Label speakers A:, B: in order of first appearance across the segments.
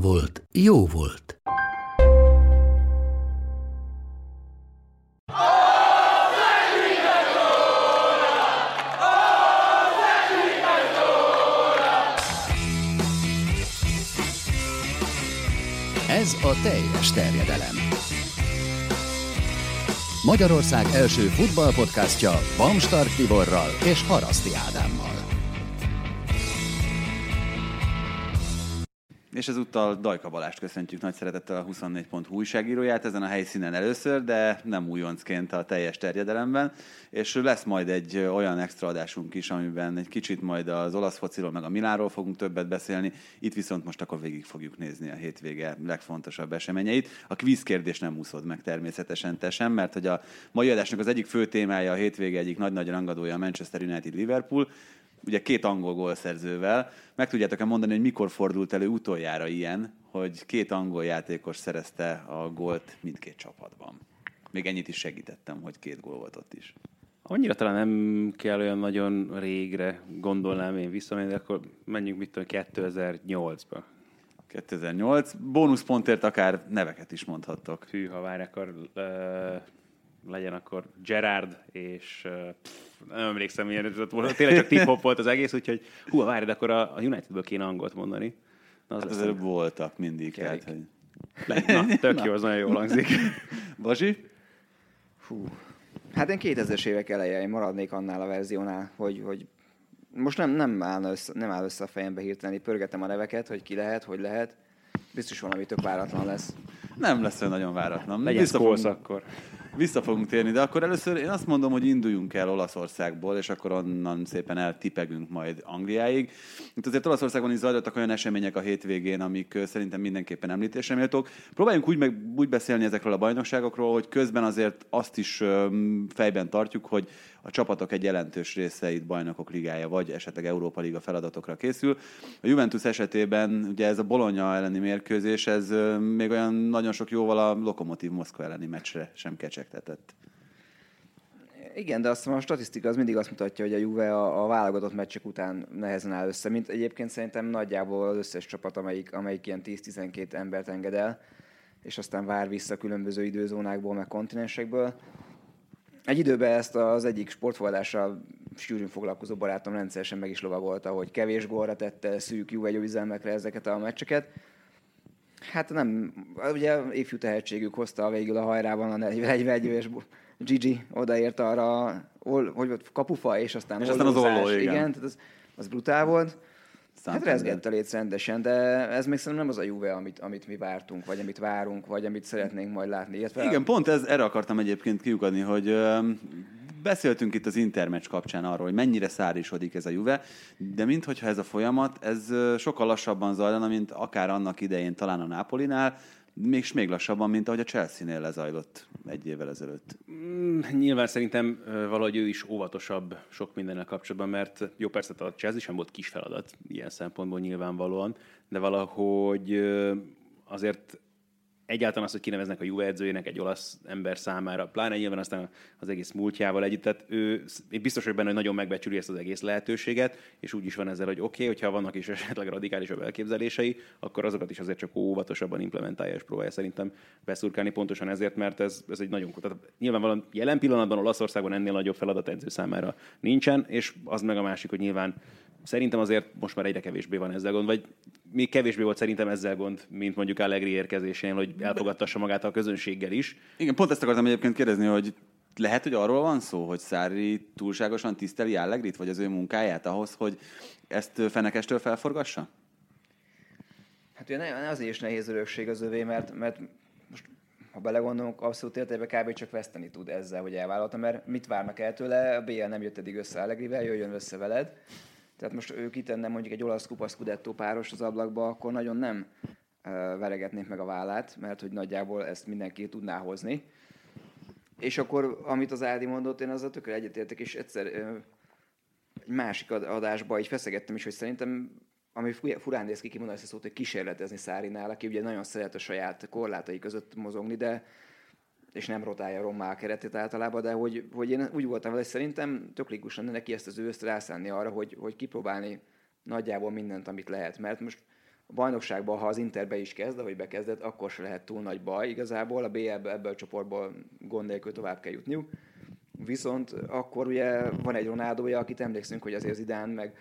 A: volt, jó volt.
B: Ez a teljes terjedelem. Magyarország első futballpodcastja Bamstart Tiborral és Haraszti Ádámmal.
C: És ezúttal Dajka Balást köszöntjük nagy szeretettel a 24.hu újságíróját ezen a helyszínen először, de nem újoncként a teljes terjedelemben. És lesz majd egy olyan extra adásunk is, amiben egy kicsit majd az olasz fociról, meg a Miláról fogunk többet beszélni. Itt viszont most akkor végig fogjuk nézni a hétvége legfontosabb eseményeit. A kvíz kérdés nem úszod meg természetesen te sem, mert hogy a mai adásnak az egyik fő témája a hétvége egyik nagy-nagy rangadója a Manchester United-Liverpool ugye két angol gólszerzővel. Meg tudjátok-e mondani, hogy mikor fordult elő utoljára ilyen, hogy két angol játékos szerezte a gólt mindkét csapatban? Még ennyit is segítettem, hogy két gól volt ott is.
D: Annyira talán nem kell olyan nagyon régre gondolnám én visszamenni, de akkor menjünk mit tudom, 2008-ba.
C: 2008. Bónuszpontért akár neveket is mondhattok.
D: Hű, ha várj, akkor uh, legyen akkor Gerard és uh, pff, nem emlékszem, milyen volt. Tényleg csak tip volt az egész, úgyhogy hú, várj, de akkor a, a Unitedből kéne angolt mondani.
C: Na, az hát azért voltak mindig.
D: Kerik. Hát, hogy... Na, tök jó, az nagyon jól hangzik.
C: Bazsi?
E: Hú. Hát én 2000-es évek eleje, én maradnék annál a verziónál, hogy, hogy most nem, nem, áll össze, nem áll össze a fejembe hirtelen, pörgetem a neveket, hogy ki lehet, hogy lehet. Biztos valami tök váratlan lesz.
C: Nem lesz olyan nagyon váratlan.
D: Legyen Vissza akkor
C: vissza fogunk térni, de akkor először én azt mondom, hogy induljunk el Olaszországból, és akkor onnan szépen eltipegünk majd Angliáig. Itt azért Olaszországban is zajlottak olyan események a hétvégén, amik szerintem mindenképpen említésre méltók. Próbáljunk úgy, meg, úgy beszélni ezekről a bajnokságokról, hogy közben azért azt is fejben tartjuk, hogy a csapatok egy jelentős része itt bajnokok ligája, vagy esetleg Európa Liga feladatokra készül. A Juventus esetében ugye ez a Bologna elleni mérkőzés, ez még olyan nagyon sok jóval a Lokomotív Moszkva elleni meccsre sem kecsegtetett.
E: Igen, de azt a statisztika az mindig azt mutatja, hogy a Juve a, a válogatott meccsek után nehezen áll össze, mint egyébként szerintem nagyjából az összes csapat, amelyik, amelyik ilyen 10-12 embert enged el, és aztán vár vissza különböző időzónákból, meg kontinensekből. Egy időben ezt az egyik sportfogadással sűrűn foglalkozó barátom rendszeresen meg is lovagolta, hogy kevés gólra tette szűk Juve győzelmekre ezeket a meccseket. Hát nem, ugye ifjú tehetségük hozta a végül a hajrában a 41 éves Gigi odaért arra, hogy volt kapufa, és aztán,
C: és aztán az olló, igen.
E: igen tehát az, az brutál volt. Hát rezgett a léc rendesen, de ez még szerintem nem az a Juve, amit, amit mi vártunk, vagy amit várunk, vagy amit szeretnénk majd látni.
C: Illetve Igen, pont ez, erre akartam egyébként kiukadni, hogy beszéltünk itt az Intermatch kapcsán arról, hogy mennyire szárisodik ez a Juve, de minthogyha ez a folyamat, ez sokkal lassabban zajlana, mint akár annak idején talán a Napolinál, még, még lassabban, mint ahogy a Chelsea-nél lezajlott egy évvel ezelőtt.
D: Mm, nyilván szerintem valahogy ő is óvatosabb sok mindennel kapcsolatban, mert jó persze a Chelsea sem volt kis feladat ilyen szempontból nyilvánvalóan, de valahogy azért egyáltalán az, hogy kineveznek a Juve edzőjének egy olasz ember számára, pláne nyilván aztán az egész múltjával együtt, tehát ő én biztos vagyok benne, hogy nagyon megbecsüli ezt az egész lehetőséget, és úgy is van ezzel, hogy oké, okay, hogyha vannak is esetleg radikálisabb elképzelései, akkor azokat is azért csak óvatosabban implementálja és próbálja szerintem beszurkálni pontosan ezért, mert ez, ez egy nagyon, tehát nyilvánvalóan jelen pillanatban Olaszországban ennél nagyobb feladat edző számára nincsen, és az meg a másik, hogy nyilván Szerintem azért most már egyre kevésbé van ezzel gond, vagy még kevésbé volt szerintem ezzel gond, mint mondjuk Allegri érkezésén, hogy elfogadtassa magát a közönséggel is.
C: Igen, pont ezt akartam egyébként kérdezni, hogy lehet, hogy arról van szó, hogy Szári túlságosan tiszteli Allegrit, vagy az ő munkáját ahhoz, hogy ezt fenekestől felforgassa?
E: Hát ugye azért is nehéz örökség az övé, mert, mert most ha belegondolunk, abszolút értében kb. csak veszteni tud ezzel, hogy elvállalta, mert mit várnak el tőle, a BL nem jött eddig össze Allegrivel, jöjjön össze veled, Tehát most ő kitenne mondjuk egy olasz kupa Scudetto páros az ablakba, akkor nagyon nem veregetnék meg a vállát, mert hogy nagyjából ezt mindenki tudná hozni. És akkor, amit az Ádi mondott, én azzal tökre egyetértek, és egyszer egy másik adásba így feszegettem is, hogy szerintem ami furán néz ki, kimondani ezt a szót, hogy kísérletezni Szárinál, aki ugye nagyon szeret a saját korlátai között mozogni, de és nem rotálja rommá a keretét általában, de hogy, hogy én úgy voltam vele, szerintem tök lenne neki ezt az őszt rászánni arra, hogy, hogy kipróbálni nagyjából mindent, amit lehet. Mert most a bajnokságban, ha az Interbe is kezd, vagy bekezdett, akkor se lehet túl nagy baj igazából. A BL-be ebből a csoportból gond nélkül tovább kell jutniuk. Viszont akkor ugye van egy Ronaldója, akit emlékszünk, hogy azért Zidán meg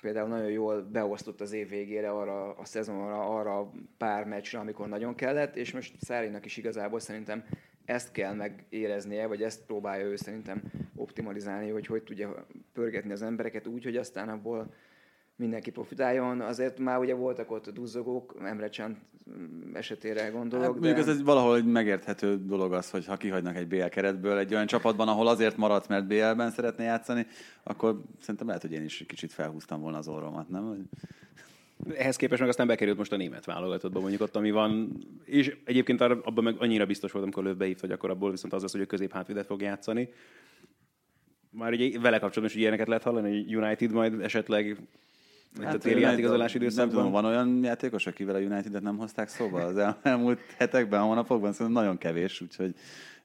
E: például nagyon jól beosztott az év végére arra a szezonra, arra pár meccsre, amikor nagyon kellett, és most Szárinak is igazából szerintem ezt kell megéreznie, vagy ezt próbálja ő szerintem optimalizálni, hogy hogy tudja pörgetni az embereket úgy, hogy aztán abból mindenki profitáljon. Azért már ugye voltak ott duzzogók, Emre Csant esetére gondolok. Hát,
C: de... ez egy valahol egy megérthető dolog az, hogy ha kihagynak egy BL keretből egy olyan csapatban, ahol azért maradt, mert BL-ben szeretné játszani, akkor szerintem lehet, hogy én is kicsit felhúztam volna az orromat, nem?
D: Ehhez képest meg aztán bekerült most a német válogatottba, mondjuk ott, ami van. És egyébként abban meg annyira biztos voltam, amikor Löv beívt, hogy akkor abból viszont az lesz, hogy ő közép hátvidet fog játszani. Már ugye vele kapcsolatban is ilyeneket lehet hallani, hogy United majd esetleg Hát a téli játékozolási időszakban.
C: Nem tudom, van olyan játékos, akivel a United-et nem hozták szóba az elmúlt hetekben, hónapokban, szerintem nagyon kevés, úgyhogy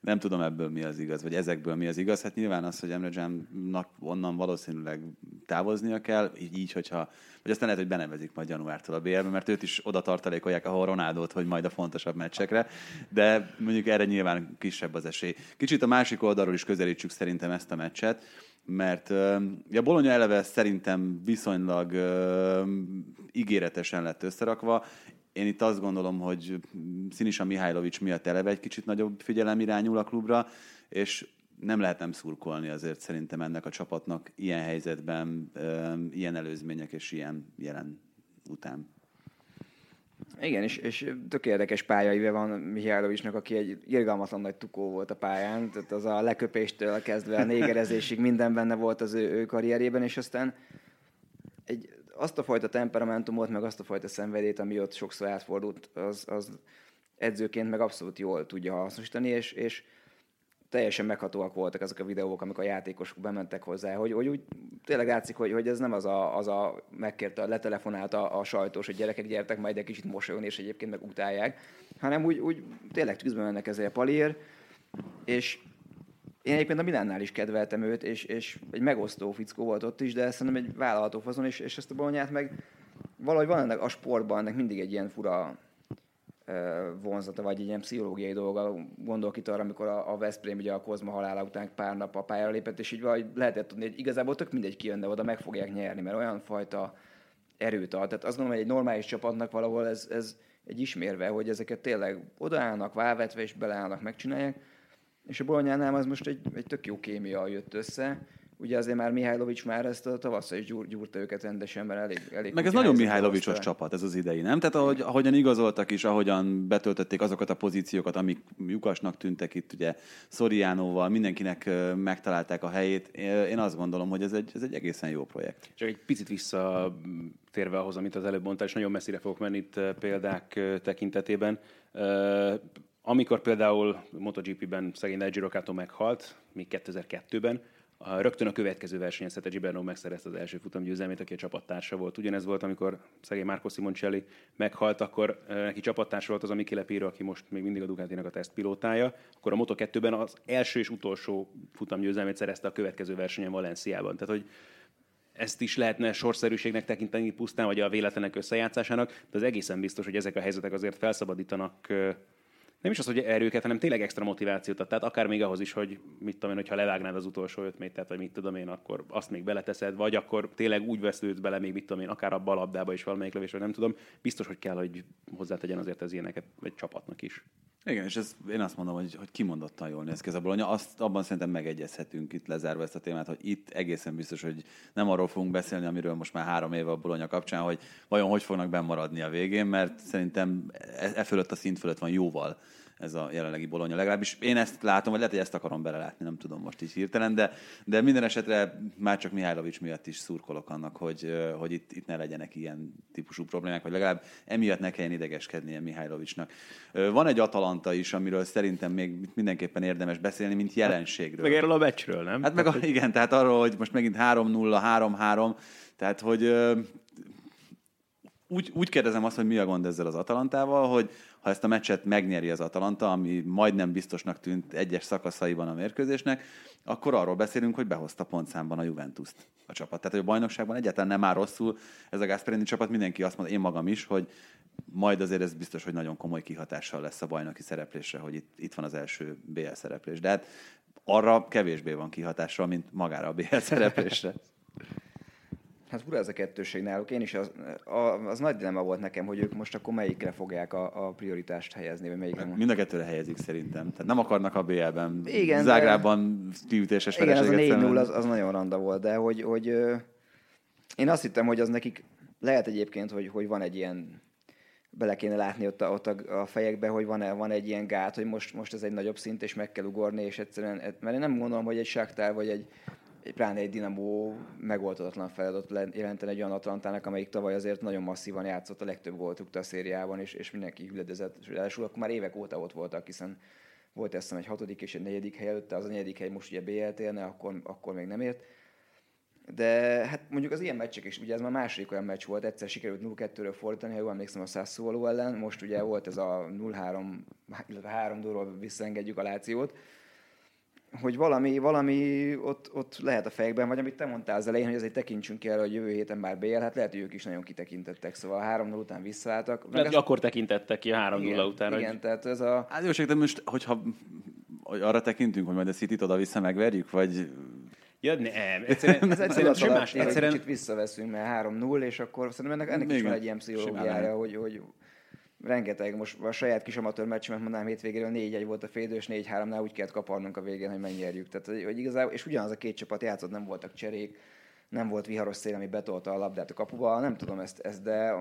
C: nem tudom ebből mi az igaz, vagy ezekből mi az igaz. Hát nyilván az, hogy Emre Cannak onnan valószínűleg távoznia kell, így, hogyha, vagy aztán lehet, hogy benevezik majd januártól a BL-be, mert őt is oda tartalékolják, ahol Ronaldot, hogy majd a fontosabb meccsekre, de mondjuk erre nyilván kisebb az esély. Kicsit a másik oldalról is közelítsük szerintem ezt a meccset, mert uh, a Bologna eleve szerintem viszonylag uh, ígéretesen lett összerakva. Én itt azt gondolom, hogy Sinisa Mihajlovics miatt eleve egy kicsit nagyobb figyelem irányul a klubra, és nem lehet nem szurkolni azért szerintem ennek a csapatnak ilyen helyzetben, ilyen előzmények és ilyen jelen után.
E: Igen, és, és tök érdekes pályaive van Mihálovicsnak, aki egy irgalmatlan nagy tukó volt a pályán, tehát az a leköpéstől kezdve a négerezésig minden benne volt az ő, ő karrierjében, és aztán egy, azt a fajta temperamentumot, meg azt a fajta szenvedét, ami ott sokszor átfordult, az, az edzőként meg abszolút jól tudja hasznosítani, és, és teljesen meghatóak voltak azok a videók, amikor a játékosok bementek hozzá, hogy, hogy úgy tényleg látszik, hogy, hogy ez nem az a, az a megkérte, letelefonálta a sajtós, hogy gyerekek gyertek majd egy kicsit mosolyogni, és egyébként meg utálják, hanem úgy, úgy tényleg tűzbe mennek ezzel a palier, és én egyébként a Milánnál is kedveltem őt, és, és egy megosztó fickó volt ott is, de szerintem egy vállalható fazon, és, és ezt a bolonyát meg valahogy van ennek a sportban ennek mindig egy ilyen fura vonzata, vagy egy ilyen pszichológiai dolga. Gondolok itt arra, amikor a, a Veszprém ugye a Kozma halála után pár nap a pályára lépett, és így valahogy lehetett tudni, hogy igazából tök mindegy kijönne oda, meg fogják nyerni, mert olyan fajta erőt ad. Tehát azt gondolom, hogy egy normális csapatnak valahol ez, ez egy ismérve, hogy ezeket tényleg odaállnak, válvetve és beleállnak, megcsinálják. És a Bolonyánál az most egy, egy tök jó kémia jött össze, ugye azért már Mihálylovics már ezt a tavasszal is gyúr, gyúrta őket rendesen, mert elég... elég
C: Meg ez nagyon Mihálylovicsos csapat, ez az idei, nem? Tehát ahogy, ahogyan igazoltak is, ahogyan betöltötték azokat a pozíciókat, amik lyukasnak tűntek itt, ugye Szoriánóval, mindenkinek megtalálták a helyét. Én azt gondolom, hogy ez egy, ez egy egészen jó projekt.
D: Csak egy picit vissza térve ahhoz, amit az előbb mondtál, és nagyon messzire fogok menni itt példák tekintetében. Amikor például MotoGP-ben szegény Neji meghalt, még 2002-ben, a, rögtön a következő versenyen Szete Gibernau megszerezte az első futamgyőzelmét, aki a csapattársa volt. Ugyanez volt, amikor szegény Marco Simoncelli meghalt, akkor neki csapattársa volt az a Michele Piro, aki most még mindig a Ducatinak a tesztpilótája. Akkor a Moto2-ben az első és utolsó futamgyőzelmét szerezte a következő versenyen Valenciában. Tehát, hogy ezt is lehetne sorszerűségnek tekinteni pusztán, vagy a véletlenek összejátszásának, de az egészen biztos, hogy ezek a helyzetek azért felszabadítanak nem is az, hogy erőket, hanem tényleg extra motivációt ad. Tehát akár még ahhoz is, hogy mit tudom én, hogyha levágnád az utolsó öt métert, vagy mit tudom én, akkor azt még beleteszed, vagy akkor tényleg úgy vesződsz bele még, mit tudom én, akár a labdába is valamelyik lövés, vagy nem tudom. Biztos, hogy kell, hogy hozzátegyen azért az ilyeneket egy csapatnak is.
C: Igen, és ez, én azt mondom, hogy, hogy kimondottan jól néz ki ez a bolonya. Azt, abban szerintem megegyezhetünk itt lezárva ezt a témát, hogy itt egészen biztos, hogy nem arról fogunk beszélni, amiről most már három éve a bolonya kapcsán, hogy vajon hogy fognak bemaradni a végén, mert szerintem e, e fölött a szint fölött van jóval ez a jelenlegi Bologna. Legalábbis én ezt látom, vagy lehet, hogy ezt akarom belelátni, nem tudom most így hirtelen, de, de minden esetre már csak Mihálovics miatt is szurkolok annak, hogy, hogy itt, itt ne legyenek ilyen típusú problémák, vagy legalább emiatt ne kelljen idegeskednie Mihálovicsnak. Van egy Atalanta is, amiről szerintem még mindenképpen érdemes beszélni, mint jelenségről.
D: Meg erről a meccsről, nem?
C: Hát meg a, igen, tehát arról, hogy most megint 3-0, 3-3, tehát hogy úgy, úgy kérdezem azt, hogy mi a gond ezzel az Atalantával, hogy ha ezt a meccset megnyeri az Atalanta, ami majdnem biztosnak tűnt egyes szakaszaiban a mérkőzésnek, akkor arról beszélünk, hogy behozta pontszámban a Juventus-t a csapat. Tehát, hogy a bajnokságban egyáltalán nem áll rosszul ez a Gasperini csapat, mindenki azt mondja, én magam is, hogy majd azért ez biztos, hogy nagyon komoly kihatással lesz a bajnoki szereplésre, hogy itt, itt van az első BL szereplés. De hát arra kevésbé van kihatással, mint magára a BL szereplésre.
E: Hát fura ez a kettőség náluk. Én is az, az nagy dilemma volt nekem, hogy ők most akkor melyikre fogják a, a prioritást helyezni, vagy melyikre.
C: Mind a kettőre helyezik szerintem. Tehát nem akarnak a BL-ben, igen, Zágrában kiütéses
E: Igen, az a 4-0 az, az, nagyon randa volt, de hogy, hogy én azt hittem, hogy az nekik lehet egyébként, hogy, hogy van egy ilyen bele kéne látni ott a, ott a, a fejekbe, hogy van, van egy ilyen gát, hogy most, most ez egy nagyobb szint, és meg kell ugorni, és egyszerűen, mert én nem gondolom, hogy egy Shakhtar vagy egy pláne egy Dinamo megoldatlan feladat jelentene egy olyan Atlantának, amelyik tavaly azért nagyon masszívan játszott, a legtöbb gólt a szériában, és, és mindenki hüledezett. És ráadásul akkor már évek óta ott voltak, hiszen volt ezt egy hatodik és egy negyedik hely előtte, az a negyedik hely most ugye BLT, ne, akkor, akkor még nem ért. De hát mondjuk az ilyen meccsek is, ugye ez már második olyan meccs volt, egyszer sikerült 0-2-ről fordítani, ha jól emlékszem a Sassuolo ellen, most ugye volt ez a 0-3, illetve 3 ról visszaengedjük a Lációt, hogy valami, valami ott, ott lehet a fejekben, vagy amit te mondtál az elején, hogy azért tekintsünk el, hogy jövő héten már BL, hát lehet, hogy ők is nagyon kitekintettek, szóval a 3 után visszaálltak.
D: Lehet, ezt... akkor tekintettek ki a 3 0 után.
E: Igen, hogy... tehát ez a...
C: Hát jó, de most, hogyha hogy arra tekintünk, hogy majd a City-t oda-vissza megverjük, vagy
D: Ja, nem. Egyszerűen,
E: ez egyszerűen, egyszerűen, egyszerűen... kicsit visszaveszünk, mert 3-0, és akkor szerintem ennek, ennek is van egy ilyen pszichológiája, hogy, hogy rengeteg, most a saját kis amatőr meccsemet mondanám hétvégéről 4-1 volt a félidő, és 4-3-nál úgy kellett kaparnunk a végén, hogy megnyerjük. Tehát, hogy igazából, és ugyanaz a két csapat játszott, nem voltak cserék, nem volt viharos szél, ami betolta a labdát a kapuba, nem tudom ezt, ezt de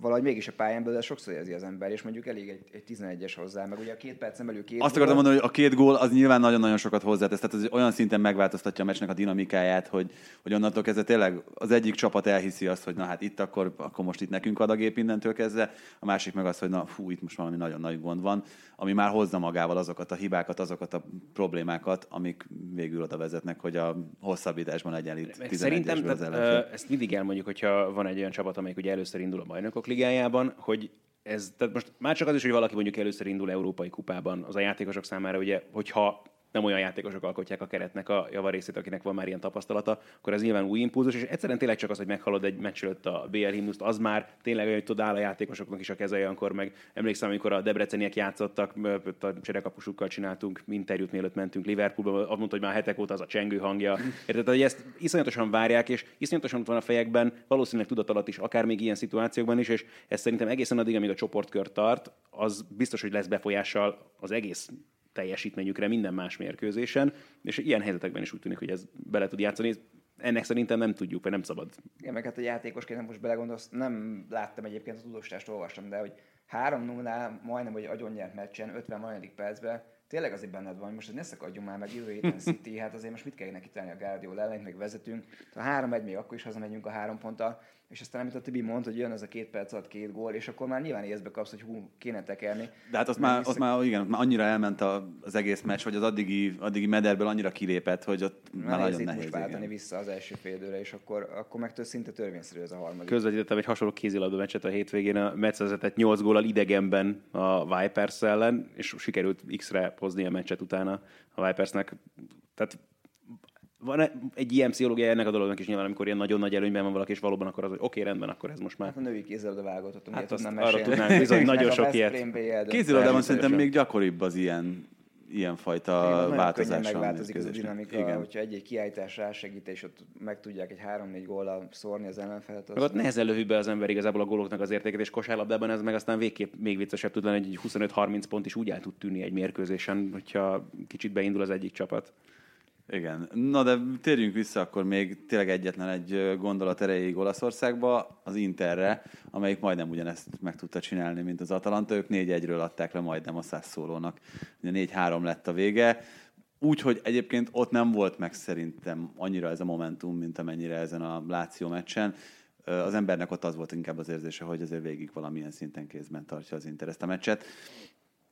E: valahogy mégis a pályán belül sokszor érzi az ember, és mondjuk elég egy, egy 11-es hozzá, meg ugye a két percen belül két
C: Azt akartam mondani, hogy a két gól az nyilván nagyon-nagyon sokat hozzátesz, tehát az olyan szinten megváltoztatja a meccsnek a dinamikáját, hogy, hogy onnantól kezdve tényleg az egyik csapat elhiszi azt, hogy na hát itt akkor, akkor most itt nekünk ad a gép innentől kezdve, a másik meg az, hogy na fú, itt most valami nagyon nagy gond van, ami már hozza magával azokat a hibákat, azokat a problémákat, amik végül oda vezetnek, hogy a hosszabbításban egyenlít
D: Szerintem az tehát, ezt mindig elmondjuk, hogyha van egy olyan csapat, amelyik ugye először indul a bajnokok ligájában, hogy ez, tehát most már csak az is, hogy valaki mondjuk először indul európai kupában, az a játékosok számára ugye, hogyha nem olyan játékosok alkotják a keretnek a javarészét, akinek van már ilyen tapasztalata, akkor ez nyilván új impulzus, és egyszerűen tényleg csak az, hogy meghalod egy meccs előtt a BL himnuszt, az már tényleg olyan, hogy tud áll a játékosoknak is a keze olyankor, meg emlékszem, amikor a debreceniek játszottak, a cserekapusukkal csináltunk interjút, mielőtt mentünk Liverpoolba, azt mondta, hogy már hetek óta az a csengő hangja. Érted, hogy ezt iszonyatosan várják, és iszonyatosan ott van a fejekben, valószínűleg tudat alatt is, akár még ilyen szituációkban is, és ez szerintem egészen addig, amíg a csoportkör tart, az biztos, hogy lesz befolyással az egész teljesítményükre minden más mérkőzésen, és ilyen helyzetekben is úgy tűnik, hogy ez bele tud játszani. Ennek szerintem nem tudjuk, vagy nem szabad.
E: Igen, meg hát a játékosként most belegondolsz, nem láttam egyébként a tudósítást, olvastam, de hogy 3-0-nál majdnem, hogy agyonnyert meccsen, 50 majdnem percben, tényleg azért benned van, most ne szakadjunk már meg jövő héten City, hát azért most mit kell neki tenni a Guardiola ellen, meg vezetünk. Ha 3-1 még akkor is hazamegyünk a három ponttal, és aztán, amit a Tibi mond, hogy jön ez a két perc alatt két gól, és akkor már nyilván észbe kapsz, hogy hú, kéne tekerni.
C: De hát azt már, vissza... azt már, igen, már annyira elment a, az egész meccs, hogy az addigi, addigi mederből annyira kilépett, hogy ott már, már nagyon nehéz.
E: most váltani vissza az első félidőre, és akkor, akkor meg szinte törvényszerű ez a harmadik.
D: Közvetítettem egy hasonló kézilabda meccset a hétvégén, a Metsz vezetett 8 gólal idegenben a Vipers ellen, és sikerült X-re hozni a meccset utána a Vipersnek. Tehát van egy ilyen pszichológia ennek a dolognak is nyilván, amikor ilyen nagyon nagy előnyben van valaki, és valóban akkor az, hogy oké, okay, rendben, akkor ez most már.
E: Hát a női kézilabda válogatottunk,
D: hát azt arra tudnánk bizony nagyon sok ilyet.
C: Kézilabdában szerintem még gyakoribb az ilyen ilyenfajta Igen, változás.
E: megváltozik az a dinamika, Igen. hogyha egy-egy kiállítás rásegít, és ott meg tudják egy 3-4 góllal szórni az ellenfelet.
D: Meg ott nehezen lövő be az ember igazából a góloknak az értéket, és kosárlabdában ez meg aztán végképp még viccesebb tud lenni, hogy 25-30 pont is úgy el tud tűnni egy mérkőzésen, hogyha kicsit beindul az egyik csapat.
C: Igen. Na de térjünk vissza akkor még tényleg egyetlen egy gondolat erejéig Olaszországba, az Interre, amelyik majdnem ugyanezt meg tudta csinálni, mint az Atalanta. Ők 4-1-ről adták le majdnem a Sassuolónak. 4-3 lett a vége. Úgy, hogy egyébként ott nem volt meg szerintem annyira ez a momentum, mint amennyire ezen a Láció meccsen. Az embernek ott az volt inkább az érzése, hogy azért végig valamilyen szinten kézben tartja az Inter ezt a meccset.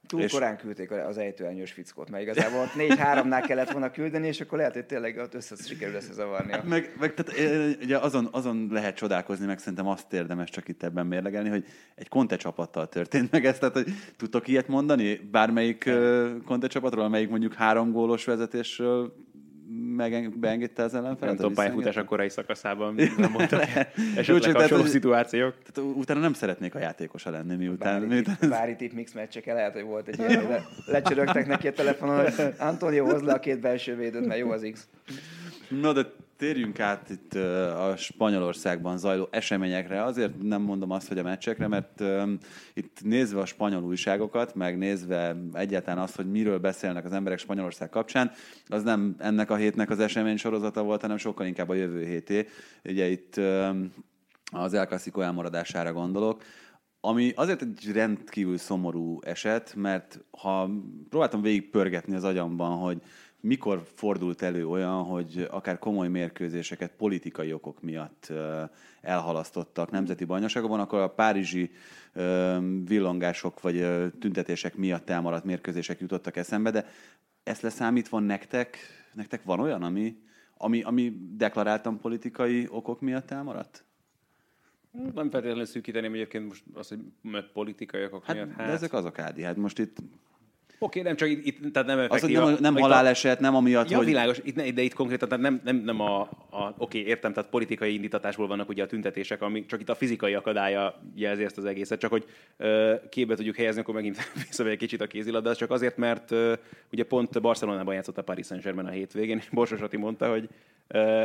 E: Túl és... korán küldték az ejtőelnyős fickót, mert igazából 4-3-nál kellett volna küldeni, és akkor lehet, hogy tényleg ott össze sikerül összezavarni.
C: Meg, meg tehát, ugye azon, azon lehet csodálkozni, meg szerintem azt érdemes csak itt ebben mérlegelni, hogy egy Conte csapattal történt meg ez, tehát hogy tudtok ilyet mondani? Bármelyik Conte csapatról, amelyik mondjuk három gólos vezetésről meg, beengedte az ellenfelet?
D: Nem tudom, pályafutás a korai szakaszában nem mondtak esetleg hasonló szituációk.
C: Tehát utána nem szeretnék a játékosa lenni, miután... Bári,
E: miután... Tip, bári tip mix meccseke, lehet, hogy volt egy ilyen, le, lecsörögtek neki a telefonon, hogy Antonio hoz le a két belső védőt, mert jó az X.
C: Na, de térjünk át itt a Spanyolországban zajló eseményekre. Azért nem mondom azt, hogy a meccsekre, mert itt nézve a spanyol újságokat, meg nézve egyáltalán azt, hogy miről beszélnek az emberek Spanyolország kapcsán, az nem ennek a hétnek az esemény sorozata volt, hanem sokkal inkább a jövő hété. Ugye itt az El Clasico elmaradására gondolok ami azért egy rendkívül szomorú eset, mert ha próbáltam végigpörgetni az agyamban, hogy mikor fordult elő olyan, hogy akár komoly mérkőzéseket politikai okok miatt elhalasztottak nemzeti bajnokságokban, akkor a párizsi villongások vagy tüntetések miatt elmaradt mérkőzések jutottak eszembe, de ezt leszámítva nektek, nektek van olyan, ami, ami, ami deklaráltan politikai okok miatt elmaradt?
D: Nem feltétlenül szűkíteném egyébként most azt, hogy politikai okok
C: hát,
D: miatt.
C: Hát, de ezek azok, Ádi. Hát most itt
D: Oké, nem csak itt, itt tehát nem
C: effektív. Az, nem, nem haláleset, nem amiatt,
D: ja,
C: hogy...
D: világos, itt, de itt konkrétan, tehát nem, nem, nem a, a oké, értem, tehát politikai indítatásból vannak ugye a tüntetések, ami csak itt a fizikai akadálya jelzi ezt az egészet, csak hogy ö, képbe tudjuk helyezni, akkor megint visszamegy egy kicsit a kézilabda, csak azért, mert ö, ugye pont Barcelonában játszott a Paris Saint-Germain a hétvégén, és Borsos Ati mondta, hogy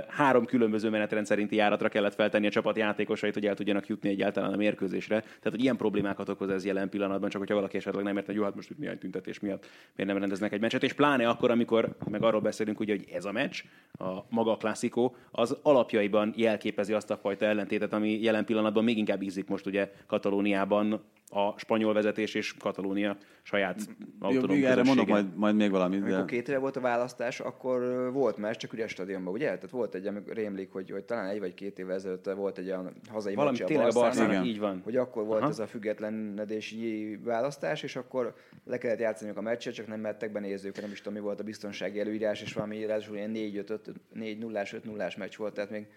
D: három különböző menetrend szerinti járatra kellett feltenni a csapat játékosait, hogy el tudjanak jutni egyáltalán a mérkőzésre. Tehát, hogy ilyen problémákat okoz ez jelen pillanatban, csak hogyha valaki esetleg nem ért, hogy jó, hát most itt néhány tüntetés miatt miért nem rendeznek egy meccset, és pláne akkor, amikor meg arról beszélünk, ugye, hogy ez a meccs, a maga klasszikó, az alapjaiban jelképezi azt a fajta ellentétet, ami jelen pillanatban még inkább ízik most ugye Katalóniában a spanyol vezetés és Katalónia saját autonóm
C: Jó, erre mondok majd, majd még valamit.
E: Amikor de... két éve volt a választás, akkor volt meccs, csak üres stadionban, ugye? Tehát volt egy, amikor rémlik, hogy, hogy talán egy vagy két éve ezelőtt volt egy olyan hazai
D: Valami
E: meccs
D: tényleg a Barszának, így van.
E: Hogy akkor volt Aha. ez a függetlenedési választás, és akkor le kellett játszani a meccset, csak nem mertek benézők, nem is tudom, mi volt a biztonsági előírás, és valami ráadásul ilyen 4 0 5 0 meccs volt, tehát még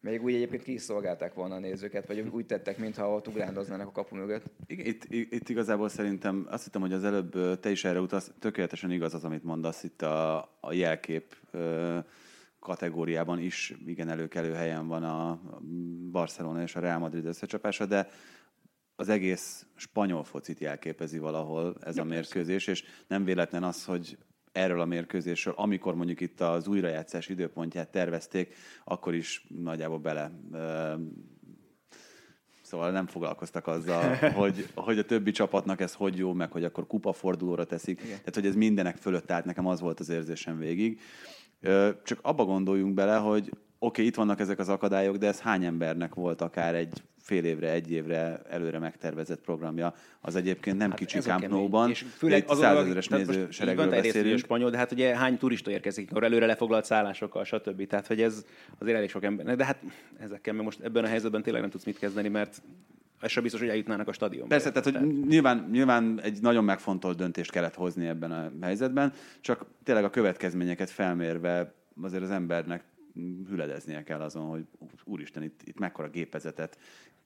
E: még úgy egyébként ki is szolgálták volna a nézőket, vagy úgy tettek, mintha ott ugrándoznának a kapu mögött.
C: Igen, itt, itt igazából szerintem azt hittem, hogy az előbb te is erre utasz, tökéletesen igaz az, amit mondasz itt a, a jelkép kategóriában is igen előkelő helyen van a Barcelona és a Real Madrid összecsapása, de az egész spanyol focit jelképezi valahol ez a mérkőzés, és nem véletlen az, hogy erről a mérkőzésről, amikor mondjuk itt az újrajátszás időpontját tervezték, akkor is nagyjából bele Szóval nem foglalkoztak azzal, hogy, hogy a többi csapatnak ez hogy jó, meg hogy akkor kupafordulóra teszik. Igen. Tehát, hogy ez mindenek fölött állt, nekem az volt az érzésem végig. Csak abba gondoljunk bele, hogy oké, okay, itt vannak ezek az akadályok, de ez hány embernek volt akár egy fél évre, egy évre előre megtervezett programja, az egyébként nem hát kicsi Camp Nou-ban. És főleg az százezeres nézőseregről beszélünk.
D: spanyol, de hát ugye hány turista érkezik, akkor előre lefoglalt szállásokkal, stb. Tehát, hogy ez azért elég sok ember. De hát ezekkel most ebben a helyzetben tényleg nem tudsz mit kezdeni, mert ez sem biztos, hogy eljutnának a stadionba.
C: Persze, tehát, hogy. Nyilván, nyilván egy nagyon megfontolt döntést kellett hozni ebben a helyzetben, csak tényleg a következményeket felmérve azért az embernek hüledeznie kell azon, hogy úristen, itt, itt mekkora gépezetet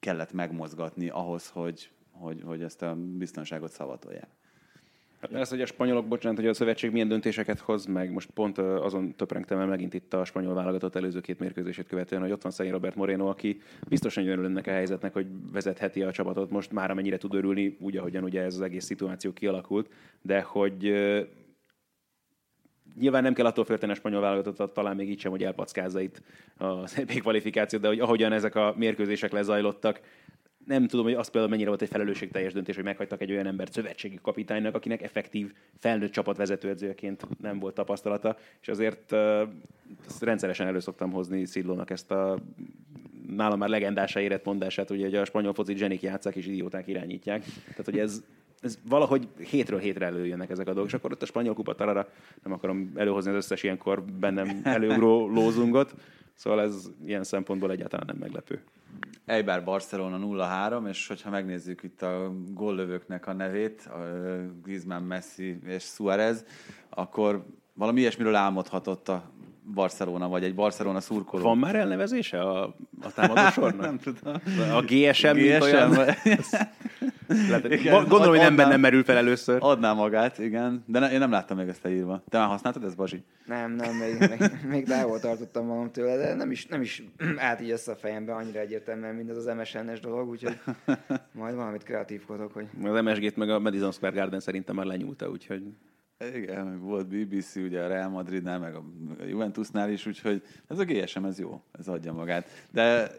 C: kellett megmozgatni ahhoz, hogy, hogy, hogy ezt a biztonságot szavatolják.
D: Hát ez, hogy a spanyolok, bocsánat, hogy a szövetség milyen döntéseket hoz, meg most pont azon töprengtem el megint itt a spanyol válogatott előző két mérkőzését követően, hogy ott van Szegény Robert Moreno, aki biztosan örül ennek a helyzetnek, hogy vezetheti a csapatot most már amennyire tud örülni, úgy, ahogyan ugye ez az egész szituáció kialakult, de hogy nyilván nem kell attól félteni a spanyol válogatottat, talán még így sem, hogy elpackázza itt az EP de hogy ahogyan ezek a mérkőzések lezajlottak, nem tudom, hogy az például mennyire volt egy felelősségteljes döntés, hogy meghagytak egy olyan embert szövetségi kapitánynak, akinek effektív felnőtt csapatvezetőedzőként nem volt tapasztalata, és azért uh, rendszeresen elő szoktam hozni Szillónak ezt a nálam már legendása érett mondását, ugye, hogy a spanyol foci zsenik játszák és idióták irányítják. Tehát, hogy ez, ez valahogy hétről hétre előjönnek ezek a dolgok, és akkor ott a spanyol kupa tarara, nem akarom előhozni az összes ilyenkor bennem előugró lózungot, szóval ez ilyen szempontból egyáltalán nem meglepő.
C: Eibar Barcelona 0-3, és hogyha megnézzük itt a góllövőknek a nevét, a Griezmann, Messi és Suarez, akkor valami ilyesmiről álmodhatott a Barcelona, vagy egy Barcelona szurkoló.
D: Van már elnevezése a, a támadósornak?
C: nem tudom.
D: A GSM, GSM mint olyan? Lehet,
C: Igen,
D: gondolom, hogy nem
C: adná-
D: bennem merül fel először.
C: Adná magát, igen. De ne, én nem láttam még ezt leírva. Te már használtad ezt, Bazsi?
E: Nem, nem, még, még, még távol tartottam magam tőle, de nem is, nem is állt így össze a fejembe annyira egyértelműen, mint ez az MSN-es dolog, úgyhogy majd valamit kreatívkodok, hogy
D: Az MSG-t meg a Madison Square Garden szerintem már lenyúlta, úgyhogy
C: Igen, meg volt BBC, ugye a Real Madridnál, meg a Juventusnál is, úgyhogy ez a GSM, ez jó, ez adja magát. De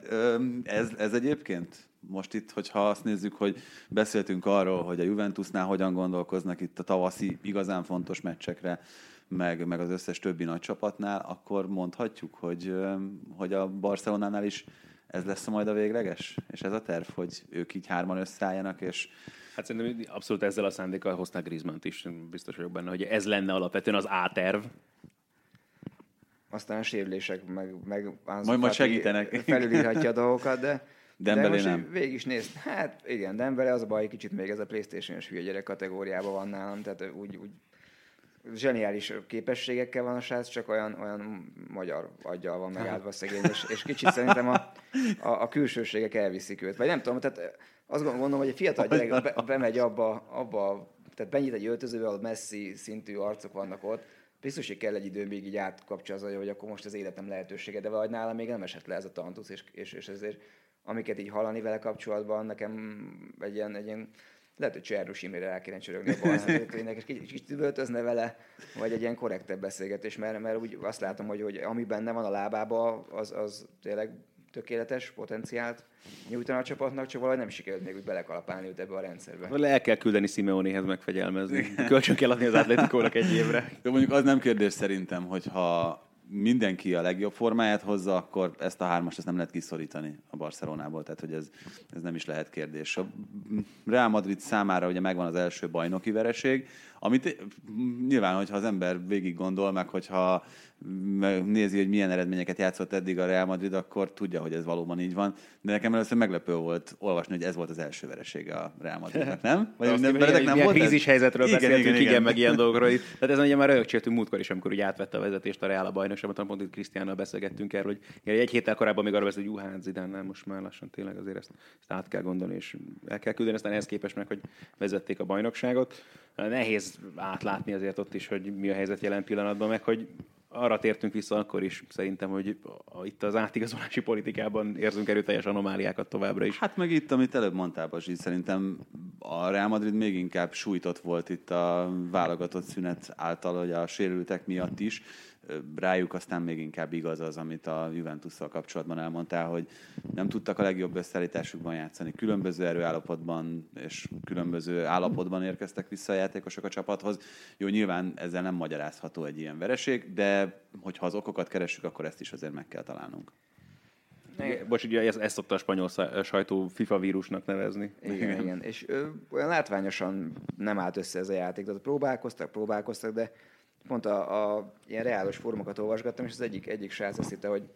C: ez, ez egyébként most itt, hogyha azt nézzük, hogy beszéltünk arról, hogy a Juventusnál hogyan gondolkoznak itt a tavaszi igazán fontos meccsekre, meg, meg az összes többi nagy csapatnál, akkor mondhatjuk, hogy, hogy a Barcelonánál is ez lesz majd a végleges? És ez a terv, hogy ők így hárman összeálljanak, és
D: Hát szerintem abszolút ezzel a szándékkal hozták Griezmann-t is. Biztos vagyok benne, hogy ez lenne alapvetően az A-terv.
E: aztán a sérülések meg, meg
C: Majd- majd segítenek.
E: felülírhatja a dolgokat, de
C: Dembélé
E: de most
C: nem.
E: végig is néz. Hát igen, Dembele az a baj, kicsit még ez a Playstation-os hülye gyerek kategóriában van nálam, tehát úgy, úgy zseniális képességekkel van a srác, csak olyan, olyan magyar aggyal van megáldva szegény, és, és kicsit szerintem a, a, a külsőségek elviszik őt. Vagy nem tudom, tehát azt gondolom, hogy egy fiatal gyerek be, bemegy abba, abba, tehát benyit egy öltözőbe, ahol messzi szintű arcok vannak ott, biztos, hogy kell egy idő, még így átkapcsa az hogy akkor most az életem lehetősége, de valahogy nálam még nem esett le ez a tantusz, és, és, és ezért amiket így hallani vele kapcsolatban, nekem egy ilyen, egy ilyen lehet, hogy Cserrus Imére el kéne csörögni a balhánynak, és kicsit, kicsit üvöltözne vele, vagy egy ilyen korrektebb beszélgetés, mert, mert úgy azt látom, hogy, hogy ami benne van a lábába, az, az tényleg tökéletes potenciált nyújtana a csapatnak, csak valahogy nem sikerült még úgy belekalapálni őt ebbe a rendszerbe.
D: Le kell küldeni Simeonéhez megfegyelmezni. Kölcsön kell adni az Atletikónak egy évre.
C: De mondjuk az nem kérdés szerintem, hogy ha mindenki a legjobb formáját hozza, akkor ezt a hármast ezt nem lehet kiszorítani a Barcelonából, tehát hogy ez, ez nem is lehet kérdés. A Real Madrid számára ugye megvan az első bajnoki vereség, amit nyilván, hogyha az ember végig gondol, meg hogyha nézi, hogy milyen eredményeket játszott eddig a Real Madrid, akkor tudja, hogy ez valóban így van. De nekem először meglepő volt olvasni, hogy ez volt az első veresége a Real Madridnak, nem?
D: Vagy
C: nem,
D: nem,
C: veletek
D: nem volt krízis helyzetről
C: igen,
D: beszéltünk,
C: igen,
D: igen,
C: igen.
D: meg ilyen dolgokról. itt. Tehát ez ugye már rögcséltünk múltkor is, amikor úgy átvette a vezetést a Real a bajnokságban, pont itt Krisztiánnal beszélgettünk erről, hogy igen, egy héttel korábban még arra beszélt, hogy Juhán Zidánnál most már lassan tényleg azért ezt, ezt át kell gondolni, és el kell küldeni, aztán ehhez képest meg, hogy vezették a bajnokságot. Nehéz átlátni azért ott is, hogy mi a helyzet jelen pillanatban, meg hogy arra tértünk vissza akkor is, szerintem, hogy itt az átigazolási politikában érzünk erőteljes anomáliákat továbbra is.
C: Hát meg itt, amit előbb mondtál, Bazsi, szerintem a Real Madrid még inkább sújtott volt itt a válogatott szünet által, hogy a sérültek miatt is. Rájuk aztán még inkább igaz az, amit a Juventusszal kapcsolatban elmondtál, hogy nem tudtak a legjobb összeállításukban játszani. Különböző erőállapotban és különböző állapotban érkeztek vissza a játékosok a csapathoz. Jó, nyilván ezzel nem magyarázható egy ilyen vereség, de hogyha az okokat keressük, akkor ezt is azért meg kell találnunk.
D: Igen, Bocs, ugye ezt, ezt szokta a spanyol sajtó FIFA vírusnak nevezni.
E: Igen, igen. És ö, olyan látványosan nem állt össze ez a játék. Tehát próbálkoztak, próbálkoztak, de pont a, a ilyen reálos fórumokat olvasgattam, és az egyik, egyik srác azt hitte, hogy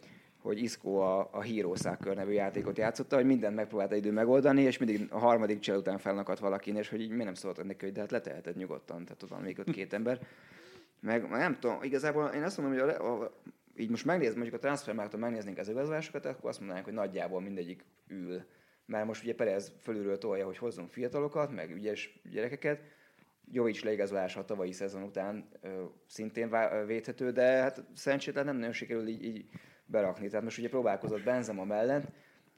E: hogy Isco a, a Hero Soccer nevű játékot játszotta, hogy mindent megpróbálta idő megoldani, és mindig a harmadik csel után felnakadt valakin, és hogy így miért nem szóltak neki, hogy de hát leteheted nyugodtan, tehát ott van még ott két ember. Meg nem tudom, igazából én azt mondom, hogy a, a, így most megnéz, mondjuk a transfermárton megnéznénk az igazolásokat, akkor azt mondanánk, hogy nagyjából mindegyik ül. Mert most ugye Perez fölülről tolja, hogy hozzunk fiatalokat, meg ügyes gyerekeket. Jovic leigazolása a tavalyi szezon után ö, szintén vá- védhető, de hát szerencsétlen nem nagyon sikerül így, így berakni. Tehát most ugye próbálkozott Benzema mellett,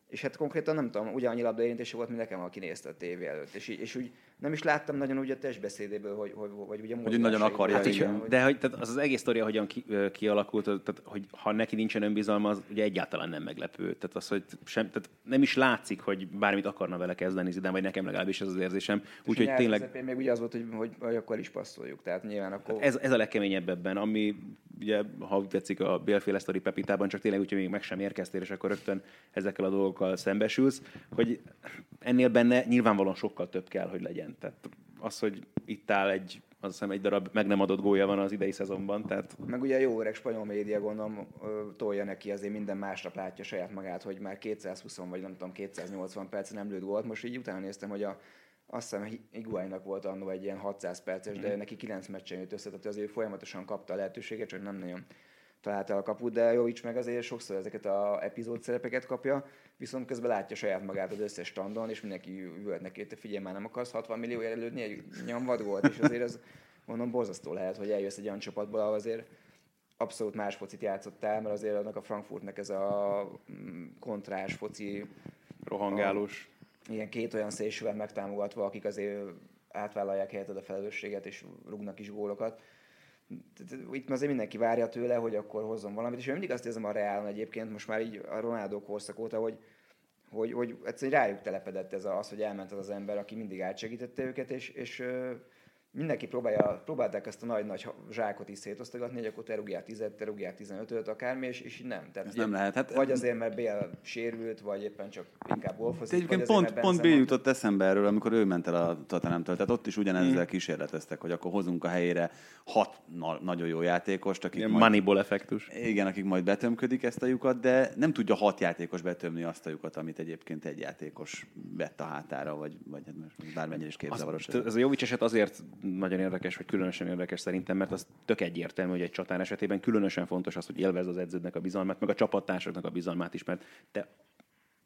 E: és hát konkrétan nem tudom, ugyanannyi labda érintése volt, mint nekem, aki nézte a tévé előtt. És, így, és úgy nem is láttam nagyon úgy a testbeszédéből, hogy, hogy vagy ugye
C: Hogy nagyon akarja,
D: Hát,
C: igen.
D: hogy, de hogy, tehát az az egész sztoria hogyan ki, kialakult, tehát, hogy ha neki nincsen önbizalma, az ugye egyáltalán nem meglepő. Tehát az, hogy sem, tehát nem is látszik, hogy bármit akarna vele kezdeni Zidane, vagy nekem legalábbis ez az érzésem. Úgyhogy tényleg
E: még ugye az volt, hogy, hogy, hogy akkor is passzoljuk. Tehát nyilván akkor...
D: ez, ez a legkeményebb ebben, ami ugye, ha úgy tetszik a Bélféle sztori Pepitában, csak tényleg úgy, hogy még meg sem érkeztél, és akkor rögtön ezekkel a dolgokkal szembesülsz, hogy ennél benne nyilvánvalóan sokkal több kell, hogy legyen. Tehát az, hogy itt áll egy, azt hiszem egy darab meg nem adott gólya van az idei szezonban, tehát
E: Meg ugye jó öreg spanyol média gondolom tolja neki azért minden másnap látja saját magát, hogy már 220 vagy nem tudom 280 perc nem lőtt gólt. Most így utána néztem, hogy a, azt hiszem Iguainak volt annó egy ilyen 600 perces, de neki 9 meccsen jött össze, tehát azért folyamatosan kapta a lehetőséget, csak nem nagyon találta a kaput, de Jovic meg azért sokszor ezeket a epizód szerepeket kapja, viszont közben látja saját magát az összes standon, és mindenki üvölt neki, hogy figyelj már, nem akarsz 60 millió előadni egy nyomvad volt, és azért ez mondom borzasztó lehet, hogy eljössz egy olyan csapatból, ahol azért abszolút más focit játszottál, mert azért annak a Frankfurtnak ez a mm, kontrás foci,
D: rohangálós.
E: ilyen két olyan szélsővel megtámogatva, akik azért átvállalják helyetted a felelősséget, és rúgnak is gólokat. Itt azért mindenki várja tőle, hogy akkor hozzon valamit, és én mindig azt érzem a Reálon egyébként, most már így a Ronaldo korszak óta, hogy, hogy, hogy egyszerűen rájuk telepedett ez az, hogy elment az az ember, aki mindig átsegítette őket, és, és mindenki próbálja, próbálták ezt a nagy-nagy zsákot is szétosztogatni, hogy akkor te rúgjál 10 te rúgjál 15-öt, akármi, és, és így nem. Tehát
C: Ez
E: ugye
C: nem lehet. Hát-
E: vagy azért, mert Bél sérült, vagy éppen csak inkább golfozik,
C: egyébként
E: azért,
C: pont, pont B
E: Benzema-
C: jutott eszembe erről, amikor ő ment el a Tottenhamtől. Tehát ott is ugyanezzel kísérleteztek, hogy akkor hozunk a helyére hat na- nagyon jó játékost, akik
D: Ilyen
C: majd,
D: Moneyball effektus.
C: igen, akik majd betömködik ezt a lyukat, de nem tudja hat játékos betömni azt a lyukat, amit egyébként egy játékos vett a hátára, vagy, vagy hát most bármennyire is képzavaros.
D: Az, ez a Jovic eset azért nagyon érdekes, vagy különösen érdekes szerintem, mert az tök egyértelmű, hogy egy csatár esetében különösen fontos az, hogy élvezd az edződnek a bizalmát, meg a csapattársaknak a bizalmát is, mert te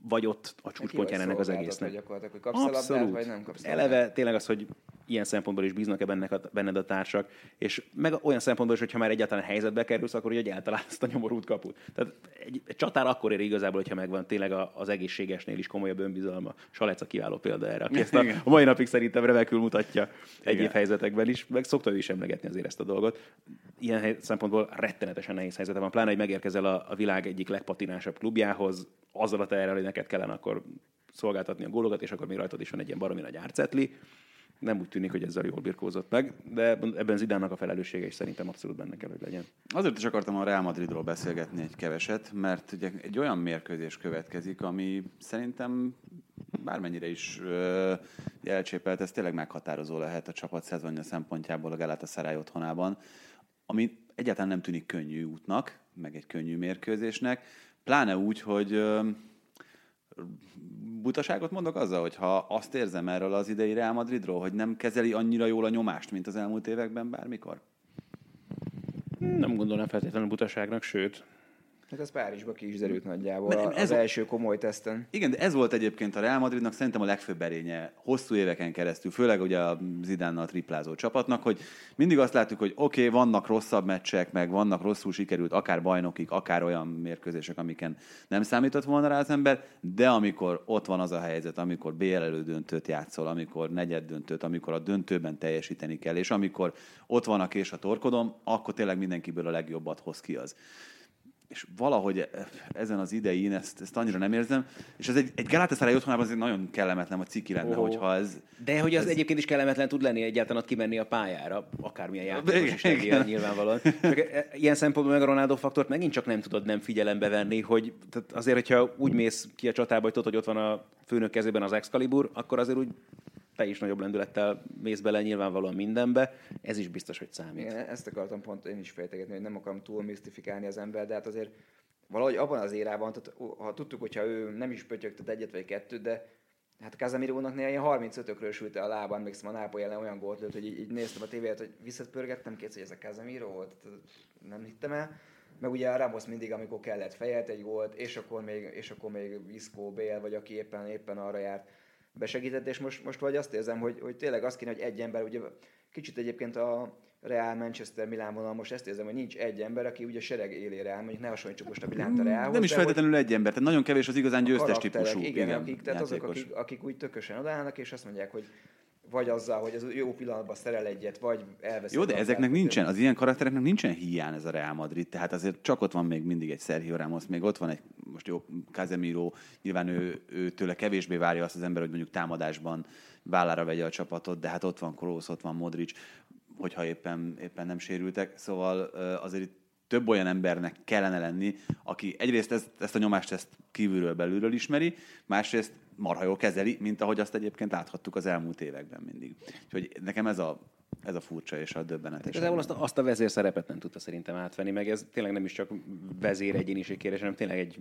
D: vagy ott a csúcspontján ennek az egésznek.
E: Gyakorlatilag, hogy kapsz a labdát, vagy nem kapsz a labdát.
D: Eleve tényleg az, hogy ilyen szempontból is bíznak-e benned a, benned a társak, és meg olyan szempontból is, hogy ha már egyáltalán helyzetbe kerülsz, akkor ugye eltalálsz ezt a nyomorult kaput. Tehát egy, egy csatár akkor ér igazából, hogyha megvan tényleg a, az egészségesnél is komolyabb önbizalma. Salec a kiváló példa erre, aki ezt a, a mai napig szerintem remekül mutatja egyéb
C: Igen.
D: helyzetekben is, meg szokta ő is emlegetni azért ezt a dolgot. Ilyen szempontból rettenetesen nehéz helyzete van, pláne, hogy megérkezel a, a világ egyik legpatinásabb klubjához, azzal a teherrel, hogy neked kellene akkor szolgáltatni a gólokat, és akkor még rajtad is van egy ilyen baromi nagy árcetli. Nem úgy tűnik, hogy ezzel jól birkózott meg, de ebben Zidánnak a felelőssége is szerintem abszolút benne kell, hogy legyen.
C: Azért is akartam a Real Madridról beszélgetni egy keveset, mert ugye egy olyan mérkőzés következik, ami szerintem bármennyire is ö, elcsépelt, ez tényleg meghatározó lehet a csapat szezonja szempontjából a Galatasaray otthonában, ami egyáltalán nem tűnik könnyű útnak, meg egy könnyű mérkőzésnek, pláne úgy, hogy ö, butaságot mondok azzal, hogy ha azt érzem erről az idei Real Madridról, hogy nem kezeli annyira jól a nyomást, mint az elmúlt években bármikor?
D: Nem gondolom feltétlenül butaságnak, sőt,
E: Hát ez Párizsba ki is derült nagyjából
C: Mert ez
E: az első komoly teszten.
C: Igen, de ez volt egyébként a Real Madridnak szerintem a legfőbb erénye hosszú éveken keresztül, főleg ugye a Zidánnal triplázó csapatnak, hogy mindig azt látjuk, hogy oké, okay, vannak rosszabb meccsek, meg vannak rosszul sikerült, akár bajnokik, akár olyan mérkőzések, amiken nem számított volna rá az ember, de amikor ott van az a helyzet, amikor BL elődöntőt játszol, amikor negyed döntőt, amikor a döntőben teljesíteni kell, és amikor ott van a kés a torkodom, akkor tényleg mindenkiből a legjobbat hoz ki az és valahogy ezen az idején ezt, ezt annyira nem érzem, és ez egy, egy Galatasaray otthonában azért nagyon kellemetlen, vagy ciki lenne,
D: Ó.
C: hogyha ez...
D: De hogy az egyébként is kellemetlen tud lenni egyáltalán ott kimenni a pályára, akármilyen játékos
C: Igen,
D: is
C: igen.
D: nyilvánvalóan. Csak e- ilyen szempontból meg a Ronaldo faktort megint csak nem tudod nem figyelembe venni, hogy tehát azért, hogyha úgy mész ki a csatába, hogy tudod, hogy ott van a főnök kezében az Excalibur, akkor azért úgy te is nagyobb lendülettel mész bele nyilvánvalóan mindenbe. Ez is biztos, hogy számít.
E: Igen, ezt akartam pont én is fejtegetni, hogy nem akarom túl misztifikálni az ember, de hát azért valahogy abban az érában, tehát ha tudtuk, hogyha ő nem is pötyögtet egyet vagy kettőt, de hát Casemirónak néha ilyen 35-ökről sült a lábán, még a Nápoly ellen olyan gólt lőtt, hogy így, így néztem a tévét, hogy visszatpörgettem kétszer, hogy ez a Casemiro volt, nem hittem el. Meg ugye a Ramos mindig, amikor kellett fejelt egy gólt, és akkor még, és akkor még Isco, Bél, vagy aki éppen, éppen arra járt, besegített, és most, most vagy azt érzem, hogy, hogy tényleg azt kéne, hogy egy ember, ugye kicsit egyébként a Real Manchester Milán vonal, most ezt érzem, hogy nincs egy ember, aki ugye sereg élére áll, mondjuk ne hasonlítsuk most a Milánt a Realhoz.
C: Nem is feltétlenül egy ember, tehát nagyon kevés az igazán győztes típusú
E: igen,
C: igen,
E: akik, tehát azok, akik, akik úgy tökösen odaállnak, és azt mondják, hogy vagy azzal, hogy az jó pillanatban szerel egyet, vagy elveszi.
C: Jó, de ezeknek nincsen, az ilyen karaktereknek nincsen hiány ez a Real Madrid, tehát azért csak ott van még mindig egy Sergio Ramos, még ott van egy, most jó, Casemiro, nyilván ő, ő tőle kevésbé várja azt az ember, hogy mondjuk támadásban vállára vegye a csapatot, de hát ott van Kroos, ott van Modric, hogyha éppen, éppen nem sérültek, szóval azért itt több olyan embernek kellene lenni, aki egyrészt ezt, ezt a nyomást ezt kívülről belülről ismeri, másrészt marha jól kezeli, mint ahogy azt egyébként láthattuk az elmúlt években mindig. Úgyhogy nekem ez a, ez a furcsa és a döbbenetes.
D: Igazából azt azt a vezér szerepet nem tudta szerintem átvenni, meg ez tényleg nem is csak vezér egyéniség kérdés, hanem tényleg egy,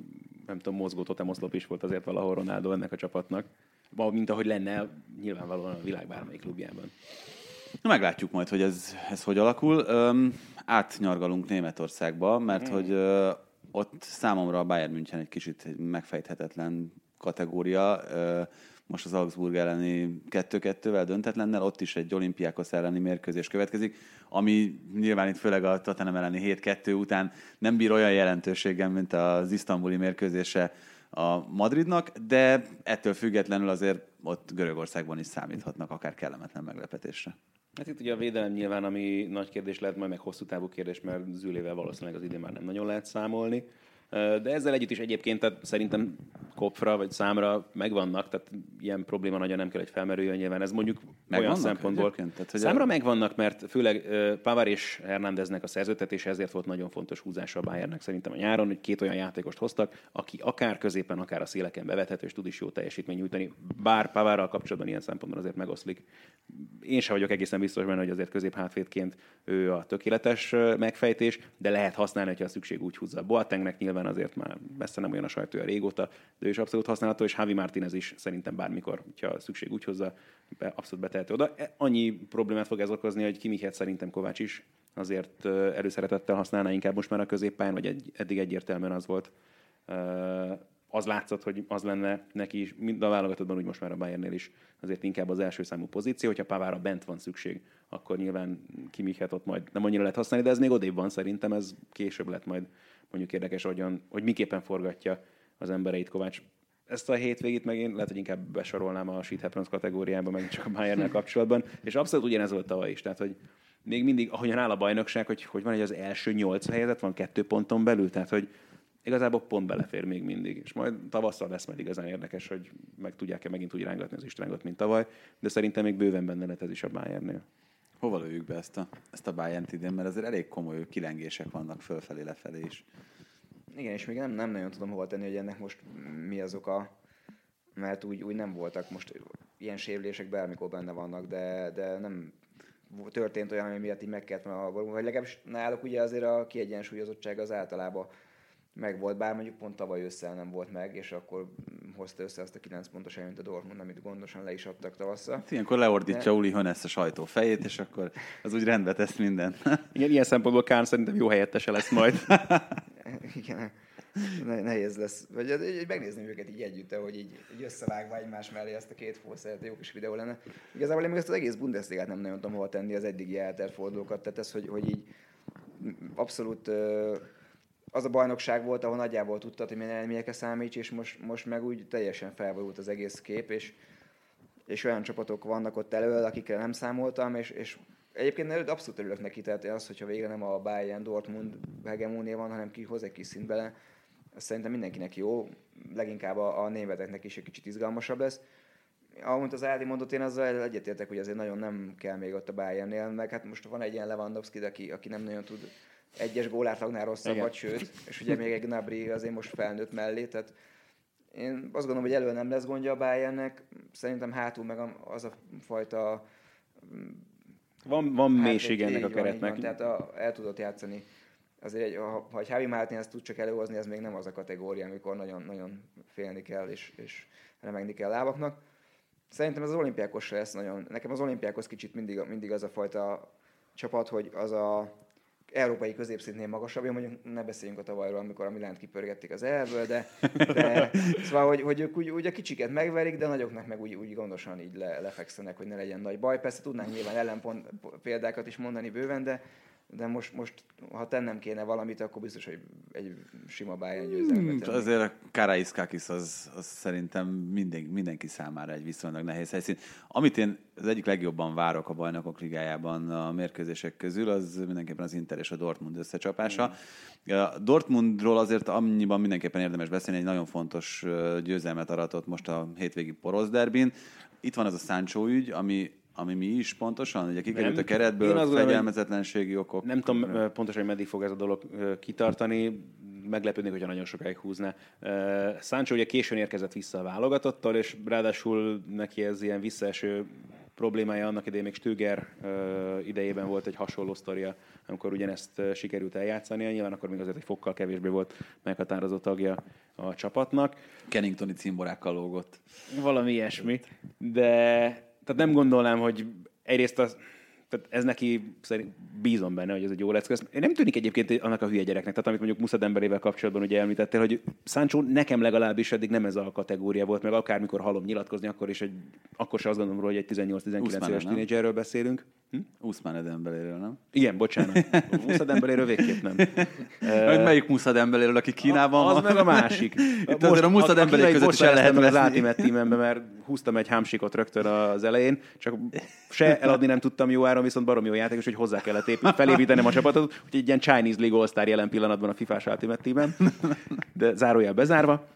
D: nem tudom, mozgó totemoszlop is volt azért valahol Ronaldo ennek a csapatnak. Mint ahogy lenne nyilvánvalóan a világ bármelyik klubjában.
C: Na, meglátjuk majd, hogy ez, ez hogy alakul. Öm, átnyargalunk Németországba, mert hogy ö, ott számomra a Bayern München egy kicsit megfejthetetlen kategória. Ö, most az Augsburg elleni 2-2-vel döntetlennel, ott is egy olimpiákos elleni mérkőzés következik, ami nyilván itt főleg a Tottenham elleni 7-2 után nem bír olyan jelentőséggel, mint az isztambuli mérkőzése a Madridnak, de ettől függetlenül azért ott Görögországban is számíthatnak akár kellemetlen meglepetésre.
D: Hát itt ugye a védelem nyilván, ami nagy kérdés lehet, majd meg hosszú távú kérdés, mert Zülével valószínűleg az idén már nem nagyon lehet számolni. De ezzel együtt is egyébként tehát szerintem kopfra vagy számra megvannak, tehát ilyen probléma nagyon nem kell, hogy felmerüljön nyilván. Ez mondjuk
C: Megvannak
D: olyan szempontból.
C: Tehát, hogy
D: számra
C: a-
D: megvannak, mert főleg Pavar és Hernándeznek a szerződtetése ezért volt nagyon fontos húzása a Bayernnek szerintem a nyáron, hogy két olyan játékost hoztak, aki akár középen, akár a széleken bevethető, és tud is jó teljesítmény nyújtani. Bár Pavárral kapcsolatban ilyen szempontból azért megoszlik. Én sem vagyok egészen biztos benne, hogy azért közép hátvédként ő a tökéletes megfejtés, de lehet használni, hogyha a szükség úgy húzza. Boatengnek nyilván azért már messze nem olyan a sajtója régóta, de ő is abszolút használható, és Javi Martinez is szerintem bármikor, hogyha szükség úgy hozza, be, abszolút betehető oda. E- Annyi problémát fog ez okozni, hogy Kimichet szerintem Kovács is azért előszeretettel használná inkább most már a középpályán, vagy egy, eddig egyértelműen az volt. Az látszott, hogy az lenne neki is, mind a válogatottban, úgy most már a Bayernnél is azért inkább az első számú pozíció. Hogyha Pavára bent van szükség, akkor nyilván Kimichet ott majd nem annyira lehet használni, de ez még odébb van szerintem, ez később lett majd mondjuk érdekes, hogyan, hogy miképpen forgatja az embereit Kovács. Ezt a hétvégét meg én lehet, hogy inkább besorolnám a Shit Happens kategóriába, meg csak a Bayernnel kapcsolatban. És abszolút ugyanez volt tavaly is. Tehát, hogy még mindig, ahogyan áll a bajnokság, hogy, hogy van egy az első nyolc helyzet, van kettő ponton belül, tehát hogy igazából pont belefér még mindig. És majd tavasszal lesz majd igazán érdekes, hogy meg tudják-e megint úgy rángatni az Istvángot, mint tavaly, de szerintem még bőven benne lehet ez is a Bayernnél.
C: Hova lőjük be ezt a, ezt a Bayern idén, mert azért elég komoly kilengések vannak fölfelé, lefelé is.
E: Igen, és még nem, nem nagyon tudom hova tenni, hogy ennek most mi az oka, mert úgy, úgy nem voltak most ilyen sérülések bármikor benne vannak, de, de nem történt olyan, ami miatt így meg kellett volna vagy legalábbis náluk ugye azért a kiegyensúlyozottság az általában meg volt, bár mondjuk pont tavaly ősszel nem volt meg, és akkor hozta össze azt a 9 pontos előnyt a Dortmund, amit gondosan le is adtak tavasszal.
C: Hát Ilyenkor leordítja Uli Hönes a sajtó fejét, és akkor az úgy rendbe tesz mindent.
D: Igen, ilyen szempontból Kán szerintem jó helyettese lesz majd.
E: Igen, ne, nehéz lesz. Vagy így megnézni őket így együtt, hogy így, így összevágva egymás mellé ezt a két fószert, jó kis videó lenne. Igazából én még ezt az egész Bundesligát nem nagyon tudom hova tenni az eddigi eltert fordulókat, tehát ez, hogy, hogy így abszolút az a bajnokság volt, ahol nagyjából tudtad, hogy milyen eredményekre számíts, és most, most meg úgy teljesen felborult az egész kép, és, és olyan csapatok vannak ott elől, akikre nem számoltam, és, és egyébként előtt abszolút örülök neki, tehát az, hogyha végre nem a Bayern Dortmund hegemónia van, hanem ki hoz egy kis szint bele, szerintem mindenkinek jó, leginkább a, a németeknek is egy kicsit izgalmasabb lesz. Ahogy az Ádi mondott, én azzal egyetértek, hogy azért nagyon nem kell még ott a Bayernnél, meg hát most van egy ilyen Lewandowski, aki, aki nem nagyon tud egyes gólátlagnál rosszabbat, sőt, és ugye még egy Gnabry azért most felnőtt mellé, tehát én azt gondolom, hogy elő nem lesz gondja a Bayernnek, szerintem hátul meg az a fajta
D: Van, van
E: Hát,
D: mélység ennek a
E: így van,
D: keretnek.
E: Tehát a, el tudott játszani. Azért, egy, ha, ha egy Javi Martin ezt tud csak előhozni, ez még nem az a kategória, amikor nagyon, nagyon félni kell és, és remegni kell lábaknak. Szerintem ez az olimpiákos lesz nagyon. Nekem az olimpiákos kicsit mindig, mindig az a fajta csapat, hogy az a európai középszintnél magasabb, Jó, mondjuk ne beszéljünk a tavalyról, amikor a Milánt kipörgették az elből, de, de szóval, hogy, hogy ők úgy, úgy, a kicsiket megverik, de nagyoknak meg úgy, úgy gondosan így le, lefekszenek, hogy ne legyen nagy baj. Persze tudnánk nyilván ellenpont példákat is mondani bőven, de, de most, most ha tennem kéne valamit, akkor biztos, hogy egy sima Bayern győzelmet
C: Hmm, azért a Karaiskakis az, az szerintem minden, mindenki számára egy viszonylag nehéz helyszín. Amit én az egyik legjobban várok a bajnokok ligájában a mérkőzések közül, az mindenképpen az Inter és a Dortmund összecsapása. A Dortmundról azért annyiban mindenképpen érdemes beszélni, egy nagyon fontos győzelmet aratott most a hétvégi porosz derbin. Itt van az a Sancho ügy, ami, ami mi is pontosan, ugye kikerült
D: Nem.
C: a keretből,
D: Én
C: fegyelmezetlenségi okok.
D: Nem tudom pontosan, hogy meddig fog ez a dolog kitartani. Meglepődnék, hogyha nagyon sokáig húzna. Ö, Sancho ugye későn érkezett vissza a válogatottal, és ráadásul neki ez ilyen visszaeső problémája annak idején még Stöger ö, idejében volt egy hasonló sztoria, amikor ugyanezt ö, sikerült eljátszania. Nyilván akkor még azért egy fokkal kevésbé volt meghatározó tagja a csapatnak.
C: Kenningtoni cimborákkal lógott.
D: Valami ilyesmi. De tehát nem gondolnám, hogy egyrészt az, tehát ez neki szerint bízom benne, hogy ez egy jó. Ez Nem tűnik egyébként annak a hülye gyereknek, tehát amit mondjuk Musa Dembélével kapcsolatban ugye említettél, hogy Sancho nekem legalábbis eddig nem ez a kategória volt, meg akármikor hallom nyilatkozni, akkor is egy, akkor se azt gondolom róla, hogy egy 18-19
C: Usmane,
D: éves tínédzserről beszélünk. Hm?
C: Usman Edembeléről, nem?
D: Igen, bocsánat. Musa Dembéléről végképp nem.
C: Hogy melyik Musa Dembéléről, aki Kínában
D: az
C: van?
D: meg a másik.
C: Itt azért a Musa Dembélé között is el lehet
D: az
C: veszni.
D: Ultimate Teamembe, mert húztam egy hámsikot rögtön az elején, csak se eladni nem tudtam jó áron, viszont barom jó játékos, hogy hozzá kellett épít, felépítenem a csapatot, úgyhogy egy ilyen Chinese League All-Star jelen pillanatban a FIFA-s Ultimate de zárójel bezárva.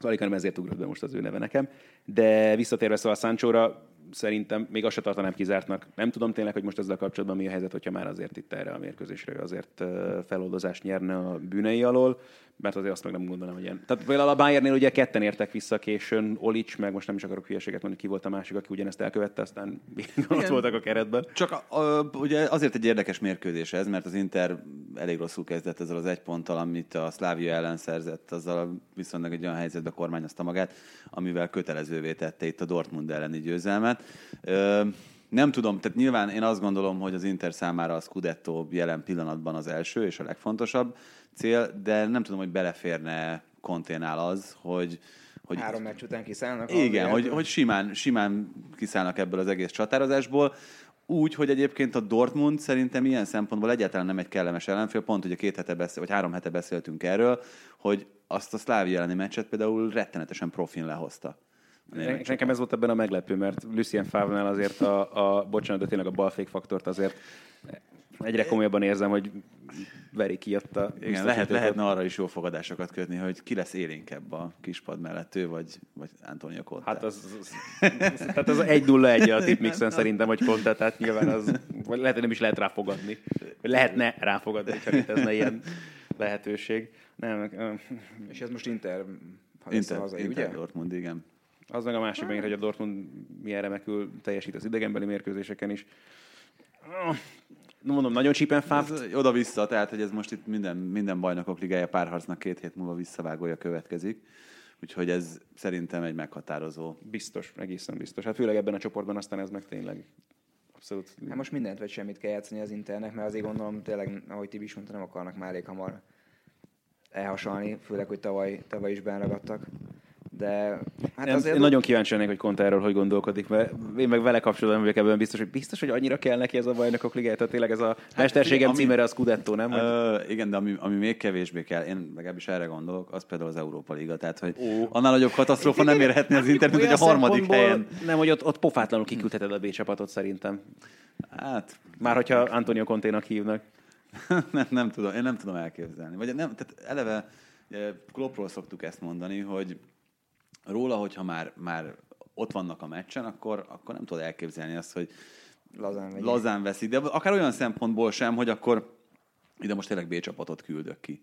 D: Alig, hanem ezért ugrott be most az ő neve nekem. De visszatérve szóval Sanchóra, szerintem még azt se tartanám kizártnak. Nem tudom tényleg, hogy most ezzel kapcsolatban mi a helyzet, hogyha már azért itt erre a mérkőzésre azért feloldozást nyerne a bűnei alól, mert azért azt meg nem gondolom, hogy ilyen. Tehát például a Bayernnél ugye ketten értek vissza későn, Olic, meg most nem is akarok hülyeséget mondani, ki volt a másik, aki ugyanezt elkövette, aztán még ott voltak a keretben.
C: Csak a, a, ugye azért egy érdekes mérkőzés ez, mert az Inter elég rosszul kezdett ezzel az egy ponttal, amit a Szlávia ellen szerzett, azzal viszonylag egy olyan helyzetbe kormányozta magát, amivel kötelezővé tette itt a Dortmund elleni győzelmet. Ö, nem tudom, tehát nyilván én azt gondolom, hogy az Inter számára a Scudetto jelen pillanatban az első és a legfontosabb cél, de nem tudom, hogy beleférne Conténál az, hogy, hogy
E: Három meccs után kiszállnak. a
C: igen, hogy, hogy simán, simán kiszállnak ebből az egész csatározásból. Úgy, hogy egyébként a Dortmund szerintem ilyen szempontból egyáltalán nem egy kellemes ellenfél, pont ugye két hete beszél, vagy három hete beszéltünk erről, hogy azt a Szlávia elleni meccset például rettenetesen profin lehozta.
D: Nekem ez volt ebben a meglepő, mert Lucien Favre-nál azért a, a, bocsánat, de tényleg a balfék faktort azért egyre komolyabban érzem, hogy veri ki ott a
C: Igen, lehet, lehetne arra is jó fogadásokat kötni, hogy ki lesz élénkebb a kispad mellett, ő vagy, vagy Antonio Conte.
D: Hát az, az, az, tehát az egy nulla egy a tipmixen szerintem, hogy Conte, tehát nyilván az, vagy lehet, hogy nem is lehet ráfogadni. Lehetne ráfogadni, hogyha létezne ilyen lehetőség. Nem,
E: És ez most Inter, ha
C: Inter,
E: hazai,
C: Inter
E: ugye?
C: Dortmund, igen.
D: Az meg a másik megint, hogy a Dortmund milyen remekül teljesít az idegenbeli mérkőzéseken is. Nem mondom, nagyon csípen fáft.
C: Ez oda-vissza, tehát hogy ez most itt minden, minden bajnokok ligája párharcnak két hét múlva visszavágója következik. Úgyhogy ez szerintem egy meghatározó.
D: Biztos, egészen biztos. Hát főleg ebben a csoportban aztán ez meg tényleg abszolút.
E: Hát most mindent vagy semmit kell játszani az Internek, mert azért gondolom tényleg, ahogy Tibi is mondta, nem akarnak már elég hamar elhasalni, főleg, hogy tavaly, tavaly is benragadtak. De hát
D: Nem,
E: azért
D: én nagyon kíváncsi lennék, hogy Conte erről hogy gondolkodik, mert én meg vele kapcsolatban vagyok ebben biztos, hogy biztos, hogy annyira kell neki ez a bajnokok ligája, tehát tényleg ez a mesterségem
C: ami-
D: címere a Scudetto, nem?
C: Ö, igen, de ami, ami még kevésbé kell, én legalábbis erre gondolok, az például az Európa Liga. Tehát, hogy Ó. annál nagyobb katasztrófa nem érhetni az Inter, mint hogy a harmadik helyen.
D: Nem, hogy ott, ott pofátlanul kiküldheted a B csapatot szerintem.
C: Hát,
D: Már hogyha Antonio Conténak hívnak.
C: nem, nem tudom, én nem tudom elképzelni. Vagy nem, tehát eleve ugye, Kloppról szoktuk ezt mondani, hogy róla, hogyha már, már ott vannak a meccsen, akkor, akkor nem tudod elképzelni azt, hogy
E: lazán megy.
C: lazán veszik, de akár olyan szempontból sem, hogy akkor ide most tényleg B csapatot küldök ki.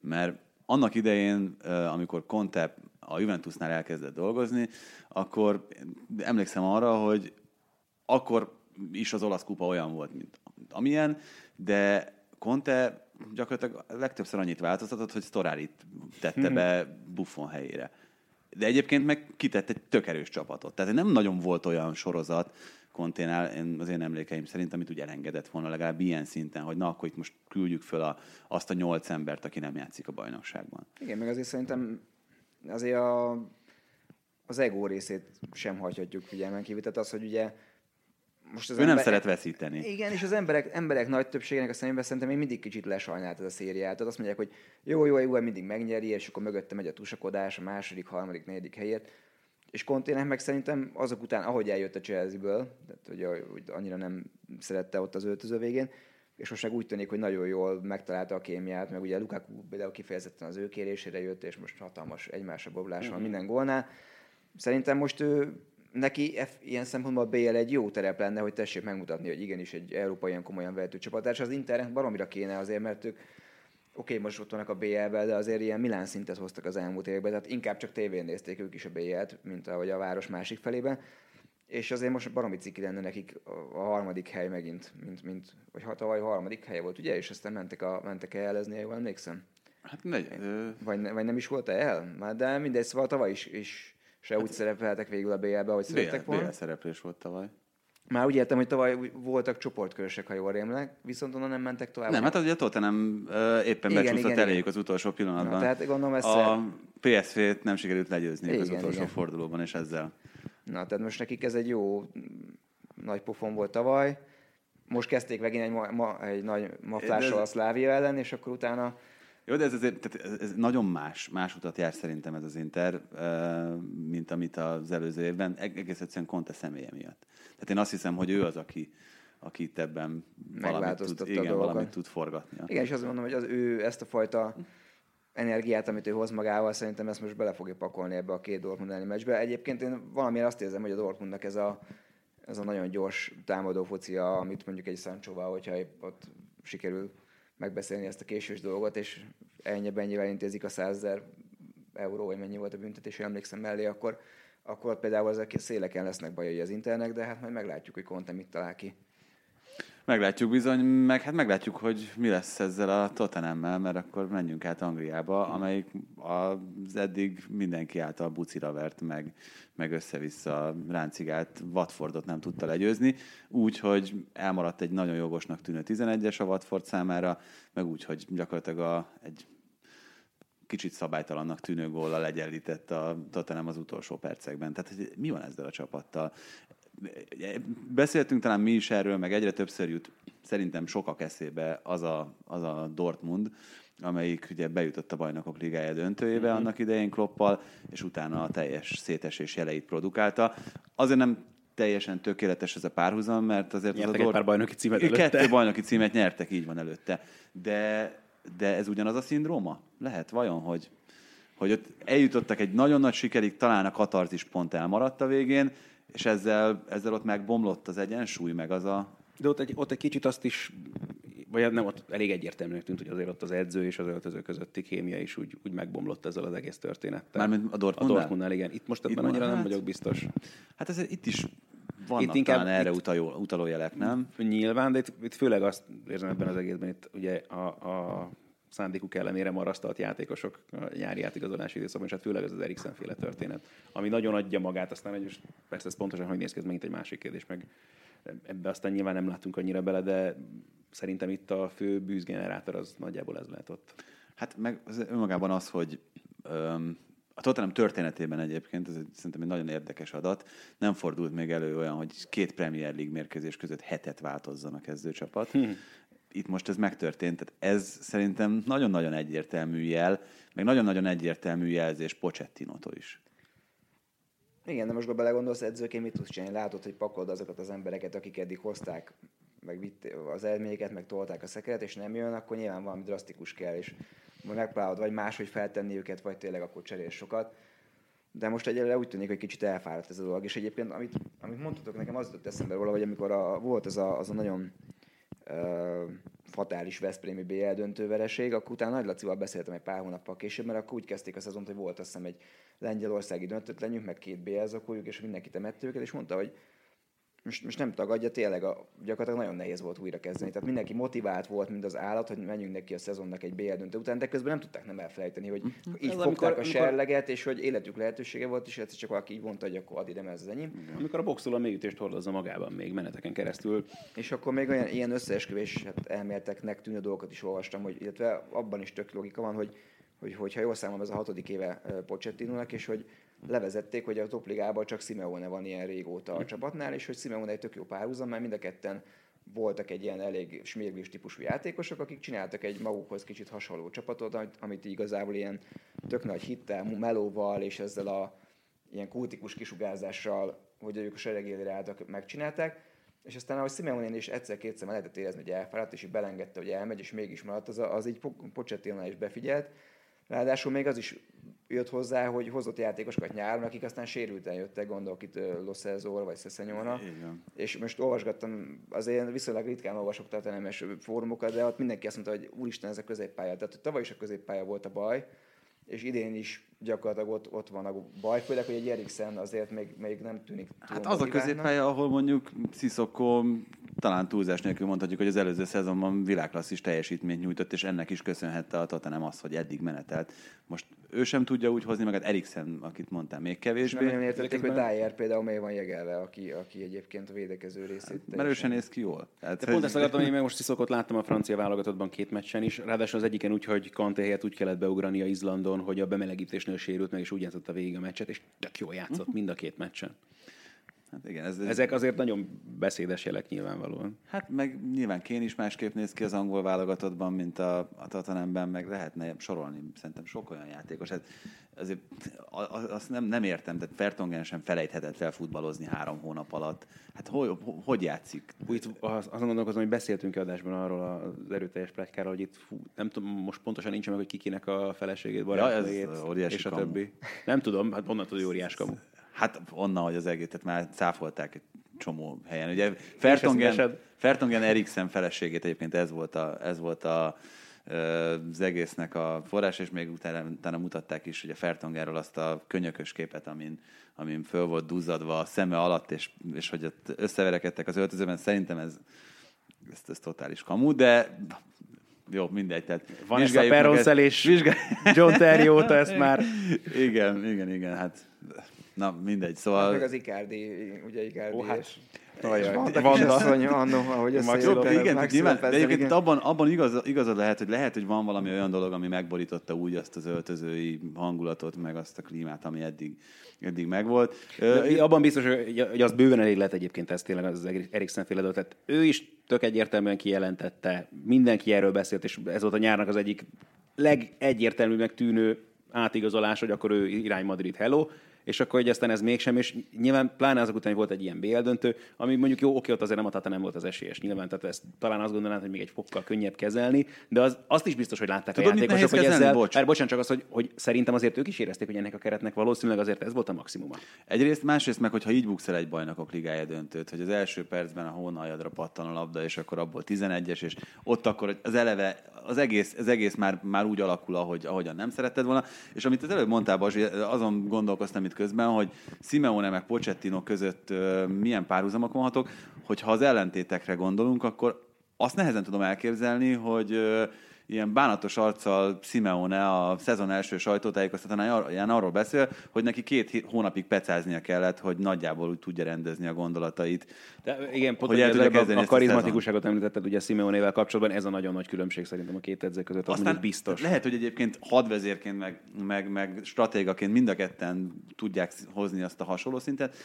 C: Mert annak idején, amikor Conte a Juventusnál elkezdett dolgozni, akkor emlékszem arra, hogy akkor is az olasz kupa olyan volt, mint amilyen, de Conte gyakorlatilag legtöbbször annyit változtatott, hogy Storarit tette be Buffon helyére. De egyébként meg kitett egy tök erős csapatot. Tehát nem nagyon volt olyan sorozat Conténál, én az én emlékeim szerint, amit úgy elengedett volna legalább ilyen szinten, hogy na, akkor itt most küldjük föl a, azt a nyolc embert, aki nem játszik a bajnokságban.
E: Igen, meg azért szerintem azért a, az ego részét sem hagyhatjuk figyelmen kívül. Tehát az, hogy ugye most az
C: Ő nem szeret veszíteni.
E: Igen, és az emberek, emberek nagy többségének a szemében szerintem még mindig kicsit lesajnált ez a szériát. Tehát azt mondják, hogy jó, jó, jó, mindig megnyeri, és akkor mögötte megy a tusakodás a második, harmadik, negyedik helyért. És Contének meg szerintem azok után, ahogy eljött a Chelsea-ből, tehát hogy, hogy annyira nem szerette ott az öltöző végén, és most meg úgy tűnik, hogy nagyon jól megtalálta a kémiát, meg ugye Lukaku például kifejezetten az ő kérésére jött, és most hatalmas egymásra boblás van minden gólnál. Szerintem most ő, neki F, ilyen szempontból a BL egy jó terep lenne, hogy tessék megmutatni, hogy igenis egy európai ilyen komolyan vehető csapat. az Internet baromira kéne azért, mert ők oké, okay, most ott vannak a BL-ben, de azért ilyen Milán szintet hoztak az elmúlt években, tehát inkább csak tévén nézték ők is a BL-t, mint ahogy a város másik felében. És azért most baromi ciki lenne nekik a harmadik hely megint, mint, mint vagy hat, tavaly harmadik hely volt, ugye? És aztán mentek, a, mentek ellezni, jól emlékszem?
C: Hát megy. Ö...
E: Vagy, vagy nem is volt el? Már de mindegy, szóval tavaly is, is se hát, úgy szerepeltek végül a BL-be, ahogy szerettek volna. BL
C: szereplés volt tavaly.
E: Már úgy értem, hogy tavaly voltak csoportkörösek, ha jól rémlek, viszont onnan nem mentek tovább.
C: Nem, hát az ugye Tottenham uh, éppen igen, becsúszott eléjük az utolsó pillanatban. Na,
E: tehát gondolom ezt
C: a PSV-t nem sikerült legyőzni igen, az utolsó igen. fordulóban, és ezzel.
E: Na, tehát most nekik ez egy jó nagy pofon volt tavaly. Most kezdték megint egy, ma, ma, egy nagy maflással a Szlávia ellen, és akkor utána
C: jó, de ez, azért, tehát ez nagyon más, más utat jár szerintem ez az Inter, mint amit az előző évben, egész egyszerűen Conte személye miatt. Tehát én azt hiszem, hogy ő az, aki, aki itt ebben valamit tud, igen, valamit tud forgatni.
E: Igen, és azt mondom, hogy az ő ezt a fajta energiát, amit ő hoz magával, szerintem ezt most bele fogja pakolni ebbe a két Dortmund elleni meccsbe. Egyébként én valamiért azt érzem, hogy a Dortmundnak ez a, ez a nagyon gyors támadó focia, amit mondjuk egy Sanchoval, hogyha épp ott sikerül megbeszélni ezt a késős dolgot, és ennyiben ennyivel intézik a 100 euró, vagy mennyi volt a büntetés, hogy emlékszem mellé, akkor, akkor például ezek széleken lesznek bajai az internek, de hát majd meglátjuk, hogy Conte mit talál ki.
C: Meglátjuk bizony, meg hát meglátjuk, hogy mi lesz ezzel a Tottenhammel, mert akkor menjünk át Angliába, amelyik az eddig mindenki által bucira vert, meg, meg össze-vissza ráncigált Watfordot nem tudta legyőzni, úgy, hogy elmaradt egy nagyon jogosnak tűnő 11-es a Watford számára, meg úgy, hogy gyakorlatilag a, egy kicsit szabálytalannak tűnő góllal egyenlített a Tottenham az utolsó percekben. Tehát hogy mi van ezzel a csapattal? Beszéltünk talán mi is erről, meg egyre többször jut szerintem sokak eszébe az a, az a Dortmund, amelyik ugye bejutott a bajnokok ligája döntőjébe mm-hmm. annak idején Kloppal, és utána a teljes szétesés jeleit produkálta. Azért nem teljesen tökéletes ez a párhuzam, mert azért
D: nyertek
C: az a
D: Dort... pár bajnoki címet előtte.
C: Kettő bajnoki címet nyertek, így van előtte. De, de ez ugyanaz a szindróma? Lehet vajon, hogy, hogy ott eljutottak egy nagyon nagy sikerig, talán a katarzis pont elmaradt a végén, és ezzel, ezzel ott megbomlott az egyensúly, meg az a...
D: De ott egy, ott egy kicsit azt is, vagy hát nem, ott elég egyértelműnek tűnt, hogy azért ott az edző és az öltöző közötti kémia is úgy, úgy megbomlott ezzel az egész történettel.
C: Mármint a Dortmundnál?
D: A Dortmundnál, igen. Itt most ebben itt annyira hát, nem vagyok biztos.
C: Hát ez, itt is vannak itt inkább, talán erre itt, utaló, jelek, nem?
D: Nyilván, de itt, itt főleg azt érzem ebben az egészben, itt ugye a, a szándékuk ellenére marasztalt játékosok nyári átigazolási időszakban, és hát főleg ez az Eriksen féle történet, ami nagyon adja magát, aztán egy, persze ez pontosan, hogy néz ki, ez megint egy másik kérdés, meg ebbe aztán nyilván nem látunk annyira bele, de szerintem itt a fő bűzgenerátor az nagyjából ez lehet ott.
C: Hát meg az önmagában az, hogy öm, a Tottenham történetében egyébként, ez egy, szerintem egy nagyon érdekes adat, nem fordult még elő olyan, hogy két Premier League mérkőzés között hetet változzon a kezdőcsapat. Hm itt most ez megtörtént. Tehát ez szerintem nagyon-nagyon egyértelmű jel, meg nagyon-nagyon egyértelmű jelzés Pochettinótól is.
E: Igen, de most ha belegondolsz, edzőként mit tudsz csinálni? Látod, hogy pakolod azokat az embereket, akik eddig hozták meg vitt az eredményeket, meg tolták a szekeret, és nem jön, akkor nyilván valami drasztikus kell, és megpróbálod vagy máshogy feltenni őket, vagy tényleg akkor cserél sokat. De most egyelőre úgy tűnik, hogy kicsit elfáradt ez a dolog, és egyébként, amit, amit mondtatok nekem, az jutott eszembe valahogy, amikor a, volt az a, az a nagyon fatális Veszprémi BL döntővereség, akkor utána Nagy Lacival beszéltem egy pár hónappal később, mert akkor úgy kezdték a szezont, hogy volt azt hiszem egy lengyelországi döntetlenjük, meg két BL zakójuk, és mindenki temett őket, és mondta, hogy most, most nem tagadja, tényleg a, gyakorlatilag nagyon nehéz volt újra kezdeni. Tehát mindenki motivált volt, mint az állat, hogy menjünk neki a szezonnak egy BL döntő után, de közben nem tudták nem elfelejteni, hogy mm-hmm. így Ez fogták amikor, a serleget, és hogy életük lehetősége volt, és egyszer csak valaki így mondta, hogy akkor adi, de ez az enyém.
D: Amikor a boxol a mélyütést hordozza magában még meneteken keresztül.
E: És akkor még olyan ilyen összeesküvés hát elméleteknek tűnő dolgokat is olvastam, hogy illetve abban is tök logika van, hogy hogy hogyha jól számolom, ez a hatodik éve Pochettinónak, és hogy levezették, hogy a topligában csak Simeone van ilyen régóta a csapatnál, és hogy Simeone egy tök jó párhuzam, mert mind a ketten voltak egy ilyen elég smirglis típusú játékosok, akik csináltak egy magukhoz kicsit hasonló csapatot, amit- igazából ilyen tök nagy hittel, melóval és ezzel a ilyen kultikus kisugárzással, hogy ők a seregélére álltak, megcsinálták. És aztán, ahogy Simeone is egyszer-kétszer lehetett érezni, hogy elfáradt, és így belengedte, hogy elmegy, és mégis maradt, az, az így Po- Pochettino is befigyelt. Ráadásul még az is jött hozzá, hogy hozott játékosokat nyáron, akik aztán sérülten jöttek, gondolok itt ö, Lo Celso-ra vagy
C: van.
E: És most olvasgattam, azért viszonylag ritkán olvasok tartalmas fórumokat, de ott mindenki azt mondta, hogy úristen, ez a középpálya. Tehát hogy tavaly is a középpálya volt a baj, és idén is gyakorlatilag ott, ott van a baj, főleg, hogy egy Eriksen azért még, még nem tűnik túl
C: Hát az a középpálya, ahol mondjuk Sziszokó talán túlzás nélkül mondhatjuk, hogy az előző szezonban világklasszis teljesítményt nyújtott, és ennek is köszönhette a Tottenham az, hogy eddig menetelt. Most ő sem tudja úgy hozni, meg hát Eriksen, akit mondtál, még
E: És nem
C: kevésbé.
E: értették, hogy Dyer például miért van jegelve, aki, aki egyébként a védekező részét.
C: Mert ő sem néz ki jól. Tehát,
D: De pont ezt akartam, én meg most Sziszokot láttam a francia válogatottban két meccsen is, ráadásul az egyiken úgy, hogy Kanté helyett úgy kellett beugrani a Izlandon, hogy a bemelegítésnél sérült meg, és úgy játszotta végig a meccset, és tök jól játszott mind a két meccsen.
C: Hát igen, ez, ez,
D: Ezek azért nagyon beszédes jelek nyilvánvalóan.
C: Hát meg nyilván Kén is másképp néz ki az angol válogatottban, mint a, a Tottenhamben, meg lehetne sorolni szerintem sok olyan játékos. Hát azért azt nem, nem értem, de Fertongen sem felejthetett el futballozni három hónap alatt. Hát hogy, hogy játszik?
D: Itt az- azon gondolkozom, hogy beszéltünk adásban arról az erőteljes pletykáról, hogy itt fú, nem tudom, most pontosan nincs meg, hogy kikinek a feleségét, barátnőjét,
C: óriási
D: és a
C: kamu.
D: többi. Nem tudom, hát onnan tudja, óriás kamu.
C: Hát onnan, hogy az egész, tehát már cáfolták egy csomó helyen. Ugye Fertongen? Fertongen Eriksen feleségét egyébként ez volt, a, ez volt a, az egésznek a forrás, és még utána, utána mutatták is ugye Fertongerről azt a könyökös képet, amin, amin föl volt duzzadva a szeme alatt, és, és hogy ott összeverekedtek az öltözőben. Szerintem ez, ez, ez totális kamu, de jó, mindegy. Tehát
D: Van ez a Peronszel és
C: vizsgál-
D: John Terry óta ezt már
C: igen, igen, igen, hát na mindegy,
E: Hát
C: szóval...
E: meg az Icardi, ugye Icardi
D: Ó, hát,
E: és,
D: ajaj,
E: és Vanda
D: Vanda.
E: kisasszony annó, ahogy
C: Jó,
E: összejött.
C: igen, nyilván, de egyébként itt abban, abban igaz, igazad lehet, hogy lehet, hogy van valami olyan dolog, ami megborította úgy azt az öltözői hangulatot, meg azt a klímát, ami eddig, eddig megvolt.
D: De abban biztos, hogy hogy az bőven elég lehet egyébként ez tényleg az Eriksen féle dolog. Tehát ő is tök egyértelműen kijelentette, mindenki erről beszélt, és ez volt a nyárnak az egyik legegyértelműbbnek tűnő átigazolás, hogy akkor ő irány Madrid, hello, és akkor, hogy aztán ez mégsem, és nyilván pláne azok után, hogy volt egy ilyen BL döntő, ami mondjuk jó, oké, ott azért nem a Tata nem volt az esélyes nyilván, tehát ezt talán azt gondolnád, hogy még egy fokkal könnyebb kezelni, de az, azt is biztos, hogy látták
C: Tudod,
D: a játékosok, hogy
C: kezelni?
D: ezzel,
C: Bocs.
D: Bocs. bocsánat, csak az, hogy, hogy szerintem azért ők is érezték, hogy ennek a keretnek valószínűleg azért ez volt a maximuma.
C: Egyrészt, másrészt meg, hogyha így buksz el egy bajnokok ligája döntőt, hogy az első percben a hónaljadra pattan a labda, és akkor abból 11-es, és ott akkor az eleve, az egész, az egész már, már úgy alakul, ahogy, ahogyan nem szeretted volna. És amit az előbb mondtál, Bazsi, azon gondolkoztam itt közben, hogy Simeone meg Pochettino között milyen párhuzamok vonhatok, hogyha az ellentétekre gondolunk, akkor azt nehezen tudom elképzelni, hogy ilyen bánatos arccal Simeone a szezon első sajtótájékoztatóján arról beszél, hogy neki két hónapig pecáznia kellett, hogy nagyjából úgy tudja rendezni a gondolatait.
D: De igen, pont
C: Hogy el
D: a, a karizmatikuságot említetted ugye Simeonével kapcsolatban, ez a nagyon nagy különbség szerintem a két edző között, az
C: Aztán
D: biztos.
C: lehet, hogy egyébként hadvezérként, meg, meg, meg stratégaként mind a ketten tudják hozni azt a hasonló szintet.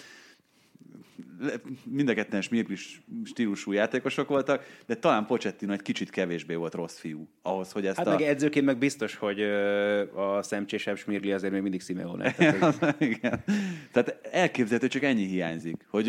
C: Mind a ketten smirglis stílusú játékosok voltak, de talán Pochettino egy kicsit kevésbé volt rossz fiú ahhoz, hogy ezt
D: Hát
C: a...
D: meg edzőként meg biztos, hogy a szemcsésebb Smirli azért még mindig Simeone. Tehát, hogy-
C: Igen. Tehát elképzelhető, csak ennyi hiányzik, hogy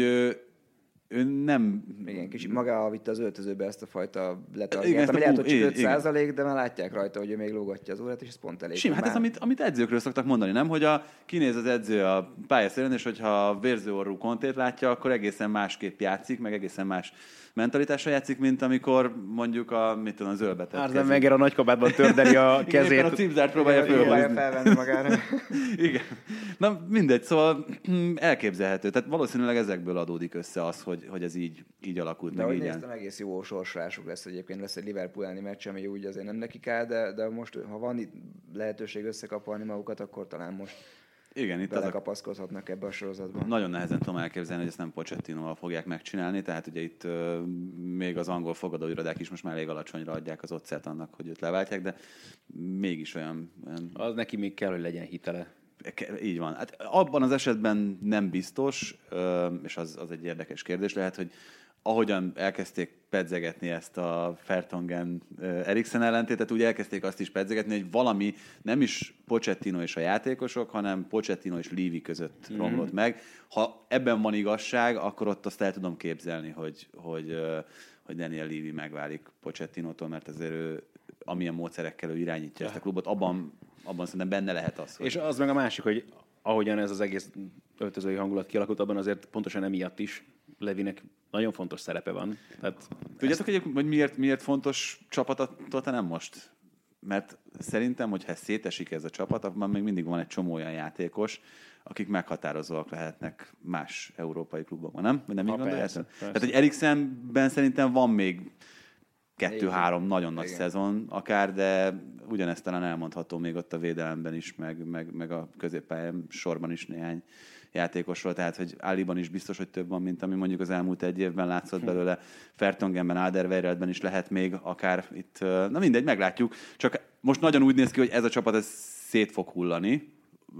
C: ő, nem...
E: Igen, kicsit magával vitte az öltözőbe ezt a fajta
C: Igen,
E: letargiát,
C: ezt
E: ami lehet, hogy csak 5
C: igen.
E: százalék, de már látják rajta, hogy ő még lógatja az órát, és ez pont elég.
C: Sim, hát
E: Már-
C: ez, amit, amit edzőkről szoktak mondani, nem? Hogy a, kinéz az edző a pályaszélen, és hogyha vérzőorrú kontét látja, akkor egészen másképp játszik, meg egészen más mentalitással játszik, mint amikor mondjuk a, mit tudom, a zöldbetett
D: Arzen Wenger a nagykabátban tördeli a
C: Igen, éppen a
D: kezét.
C: cipzárt próbálja
E: próbálja
C: fölhozni.
E: felvenni magára.
C: Igen. Na mindegy, szóval elképzelhető. Tehát valószínűleg ezekből adódik össze az, hogy, hogy ez így, így alakult,
E: De
C: meg
E: ahogy
C: így
E: néztem, egész jó sorsolásuk lesz egyébként, lesz egy Liverpool elleni meccs, ami úgy azért nem nekik áll, de, de most, ha van itt lehetőség összekapolni magukat, akkor talán most
C: Igen, itt az a
E: belekapaszkodhatnak ebbe a sorozatba.
C: Nagyon nehezen tudom elképzelni, hogy ezt nem Pochettinoval fogják megcsinálni, tehát ugye itt ö, még az angol fogadóirodák is most már elég alacsonyra adják az otcát annak, hogy őt leváltják, de mégis olyan, olyan
D: Az neki még kell, hogy legyen hitele.
C: Így van. Hát abban az esetben nem biztos, és az, az egy érdekes kérdés lehet, hogy ahogyan elkezdték pedzegetni ezt a Fertongen Eriksen ellentétet, úgy elkezdték azt is pedzegetni, hogy valami nem is Pochettino és a játékosok, hanem Pochettino és Levy között mm. romlott meg. Ha ebben van igazság, akkor ott azt el tudom képzelni, hogy, hogy, hogy Daniel Levy megválik Pochettinótól, mert azért ő, amilyen módszerekkel ő irányítja ezt a klubot, abban, abban szerintem benne lehet az, hogy
D: És az meg a másik, hogy ahogyan ez az egész öltözői hangulat kialakult, abban azért pontosan emiatt is Levinek nagyon fontos szerepe van. Tehát
C: Tudjátok egyébként, hogy miért, miért fontos csapat a Tottenham most? Mert szerintem, hogyha szétesik ez a csapat, akkor még mindig van egy csomó olyan játékos, akik meghatározóak lehetnek más európai klubokban, nem? Vagy nem így
D: persze.
C: Tehát, hogy Eriksenben szerintem van még kettő-három nagyon nagy
E: Igen.
C: szezon akár, de ugyanezt talán elmondható még ott a védelemben is, meg, meg, meg a középpályán sorban is néhány játékosról, tehát hogy Aliban is biztos, hogy több van, mint ami mondjuk az elmúlt egy évben látszott belőle. Fertongenben, Alderweirelben is lehet még akár itt, na mindegy, meglátjuk. Csak most nagyon úgy néz ki, hogy ez a csapat ez szét fog hullani,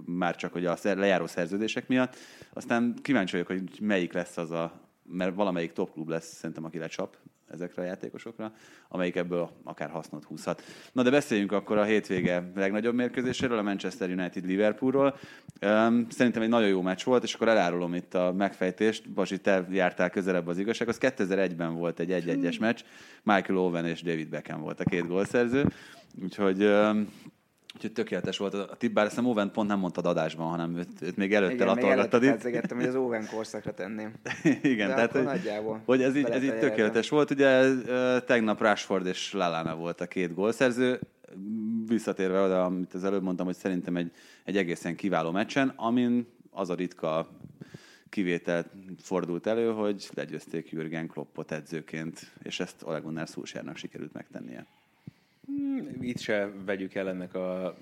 C: már csak hogy a lejáró szerződések miatt. Aztán kíváncsi vagyok, hogy melyik lesz az a, mert valamelyik top klub lesz, szerintem, aki lecsap ezekre a játékosokra, amelyik ebből akár hasznot húzhat. Na de beszéljünk akkor a hétvége legnagyobb mérkőzéséről, a Manchester United Liverpoolról. Szerintem egy nagyon jó meccs volt, és akkor elárulom itt a megfejtést. Basi, te jártál közelebb az igazsághoz. 2001-ben volt egy 1-1-es meccs. Michael Owen és David Beckham volt a két gólszerző. Úgyhogy Úgyhogy tökéletes volt a tipp, bár nem Owen pont nem mondtad adásban, hanem őt, őt még előtte
E: Igen,
C: latolgattad itt.
E: pedzegettem, hogy az Owen korszakra tenném.
C: Igen,
E: De
C: tehát hogy,
E: nagyjából
C: hogy ez így, ez így tökéletes volt. Ugye tegnap Rashford és Lalana volt a két gólszerző. Visszatérve oda, amit az előbb mondtam, hogy szerintem egy, egy egészen kiváló meccsen, amin az a ritka kivétel fordult elő, hogy legyőzték Jürgen Kloppot edzőként, és ezt Ole Gunnar Solskjaernak sikerült megtennie.
D: Itt se vegyük el ennek a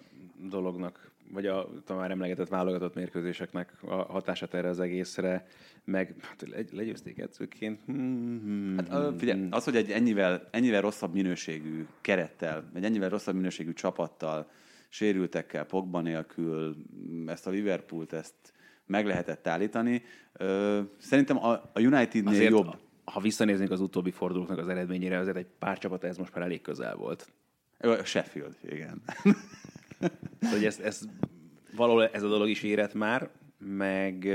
D: dolognak, vagy a talán már emlegetett válogatott mérkőzéseknek a hatását erre az egészre, meg hát legy- legyőzték edzőként. Hmm,
C: Hát, figyelj, az, hogy egy ennyivel, ennyivel rosszabb minőségű kerettel, egy ennyivel rosszabb minőségű csapattal, sérültekkel, Pogba nélkül, ezt a Liverpoolt, ezt meg lehetett állítani. Szerintem a, a Unitednél
D: Azért,
C: jobb.
D: ha visszanéznénk az utóbbi fordulóknak az eredményére, azért egy pár csapat ez most már elég közel volt.
C: Sheffield, igen.
D: Tehát, hogy ez, ez valahol ez a dolog is érett már, meg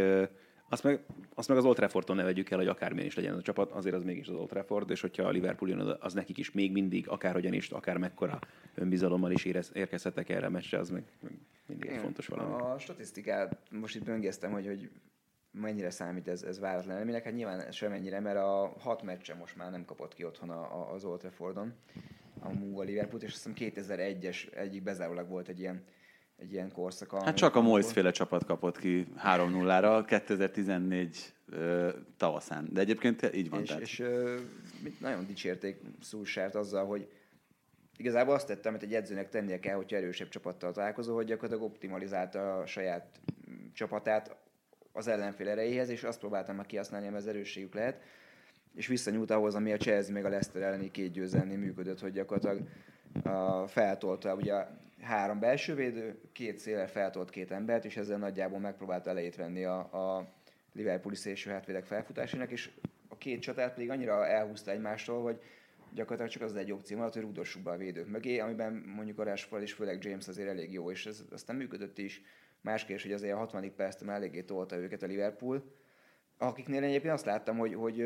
D: azt meg, azt meg az Old Traffordon ne vegyük el, hogy akármilyen is legyen a csapat, azért az mégis az Old Trafford, és hogyha a Liverpool jön, az nekik is még mindig, akárhogyan is, akár mekkora önbizalommal is érez, érkezhettek erre a meccsre, az meg, meg mindig egy fontos valami.
E: A statisztikát most itt böngésztem, hogy, hogy mennyire számít ez, ez váratlan eredménynek. Hát nyilván semennyire, mert a hat meccse most már nem kapott ki otthon a, a, az Old Traffordon a a Liverpool, és azt hiszem 2001-es egyik bezárólag volt egy ilyen, egy ilyen korszaka.
C: Hát csak a Moyes féle csapat kapott ki 3-0-ra 2014 ö, tavaszán. De egyébként így van.
E: És,
C: tehát.
E: és ö, nagyon dicsérték Szulsárt azzal, hogy igazából azt tettem, amit egy edzőnek tennie kell, hogyha erősebb csapattal találkozó, hogy gyakorlatilag optimalizálta a saját mm, csapatát az ellenfél erejéhez, és azt próbáltam meg kihasználni, ami az erősségük lehet. És visszanyúlt ahhoz, ami a Chelsea meg a Leicester elleni két győzelmi működött, hogy gyakorlatilag uh, feltolta ugye három belső védő, két széle feltolt két embert, és ezzel nagyjából megpróbálta elejét venni a, a Liverpooli szélső hátvédek felfutásának, és a két csatát pedig annyira elhúzta egymástól, hogy gyakorlatilag csak az egy opció maradt, hogy rúgdossuk be a védők mögé, amiben mondjuk a Rashford és főleg James azért elég jó, és ez aztán működött is. Más kérdés, hogy azért a 60. percben eléggé tolta őket a Liverpool, akiknél egyébként azt láttam, hogy, hogy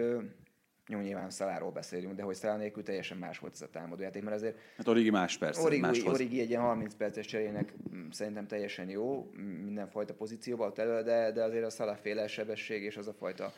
E: jó, nyilván Szaláról beszélünk, de hogy Szalá nélkül teljesen más volt ez a támadójáték, mert azért
C: Hát Origi más persze,
E: Origi,
C: máshoz.
E: Origi egy ilyen 30 perces cserének mm, szerintem teljesen jó, mindenfajta pozícióban ott elő, de, de azért a Salah féle sebesség és az a fajta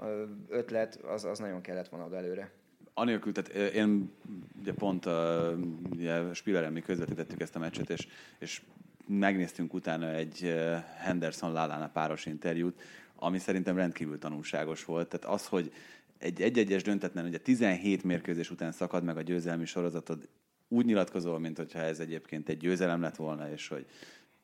E: ö, ötlet, az, az nagyon kellett volna oda előre.
C: Anélkül, tehát én ugye pont a ugye Spillerrel mi közvetítettük ezt a meccset, és, és megnéztünk utána egy Henderson Lallana páros interjút, ami szerintem rendkívül tanulságos volt. Tehát az, hogy egy egy-egyes döntetlen, ugye 17 mérkőzés után szakad meg a győzelmi sorozatod, úgy nyilatkozol, mint hogyha ez egyébként egy győzelem lett volna, és hogy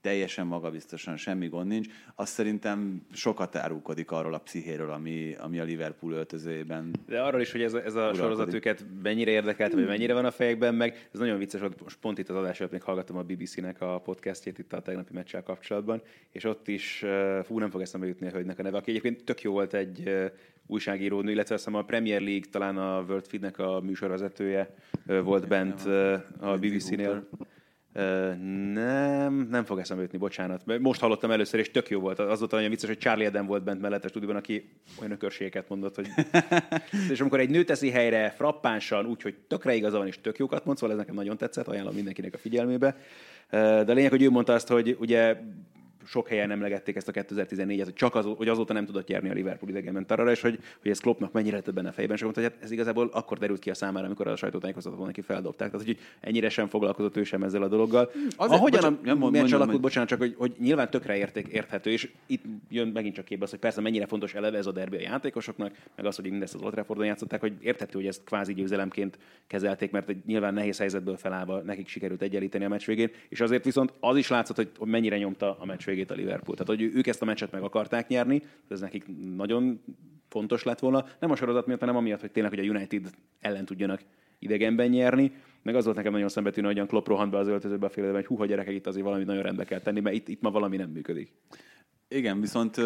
C: teljesen magabiztosan, semmi gond nincs, az szerintem sokat árulkodik arról a pszichéről, ami, ami a Liverpool öltözőjében
D: De arról is, hogy ez a, ez a sorozat őket mennyire érdekelt, vagy mennyire van a fejekben, meg ez nagyon vicces, hogy most pont itt az adás előtt még hallgattam a BBC-nek a podcastjét itt a tegnapi meccsel kapcsolatban, és ott is, uh, fú, nem fog eszembe jutni a hölgynek a neve, aki egyébként tök jó volt egy uh, újságíró nő, illetve azt hiszem a Premier League, talán a World Feed-nek a műsorvezetője volt bent a BBC-nél. Nem, nem fog eszembe jutni, bocsánat. Most hallottam először, és tök jó volt. Az volt olyan vicces, hogy Charlie Eden volt bent mellette a stúdióban, aki olyan ökörségeket mondott, hogy... és amikor egy nő teszi helyre frappánsan, úgy, hogy tökre igaza van, és tök jókat mond, szóval ez nekem nagyon tetszett, ajánlom mindenkinek a figyelmébe. De a lényeg, hogy ő mondta azt, hogy ugye sok helyen emlegették ezt a 2014-et, hogy csak az, hogy azóta nem tudott nyerni a Liverpool idegenben arra, és hogy, hogy ez Kloppnak mennyire lett benne a fejében, és mondta, hogy hát ez igazából akkor derült ki a számára, amikor a sajtótájékoztatóban neki feldobták. Tehát, hogy ennyire sem foglalkozott ő sem ezzel a dologgal.
C: Azért-
D: Ahogyan
C: bocsánat,
D: a
C: nem, mond-
D: meccs
C: mondjam,
D: alakult, bocsánat, csak hogy, hogy nyilván tökre érték, érthető, és itt jön megint csak képbe az, hogy persze mennyire fontos eleve ez a derbi a játékosoknak, meg az, hogy mindezt az Old Traffordon játszották, hogy érthető, hogy ezt kvázi győzelemként kezelték, mert egy nyilván nehéz helyzetből felállva nekik sikerült egyenlíteni a meccs végén, és azért viszont az is látszott, hogy mennyire nyomta a meccs végét a Liverpool. Tehát, hogy ők ezt a meccset meg akarták nyerni, ez nekik nagyon fontos lett volna. Nem a sorozat miatt, hanem amiatt, hogy tényleg, hogy a United ellen tudjanak idegenben nyerni. Meg az volt nekem nagyon szembetűnő, hogy Klopp rohant be az öltözőbe a fél hogy húha gyerekek, itt azért valami nagyon rendbe kell tenni, mert itt, itt ma valami nem működik.
C: Igen, viszont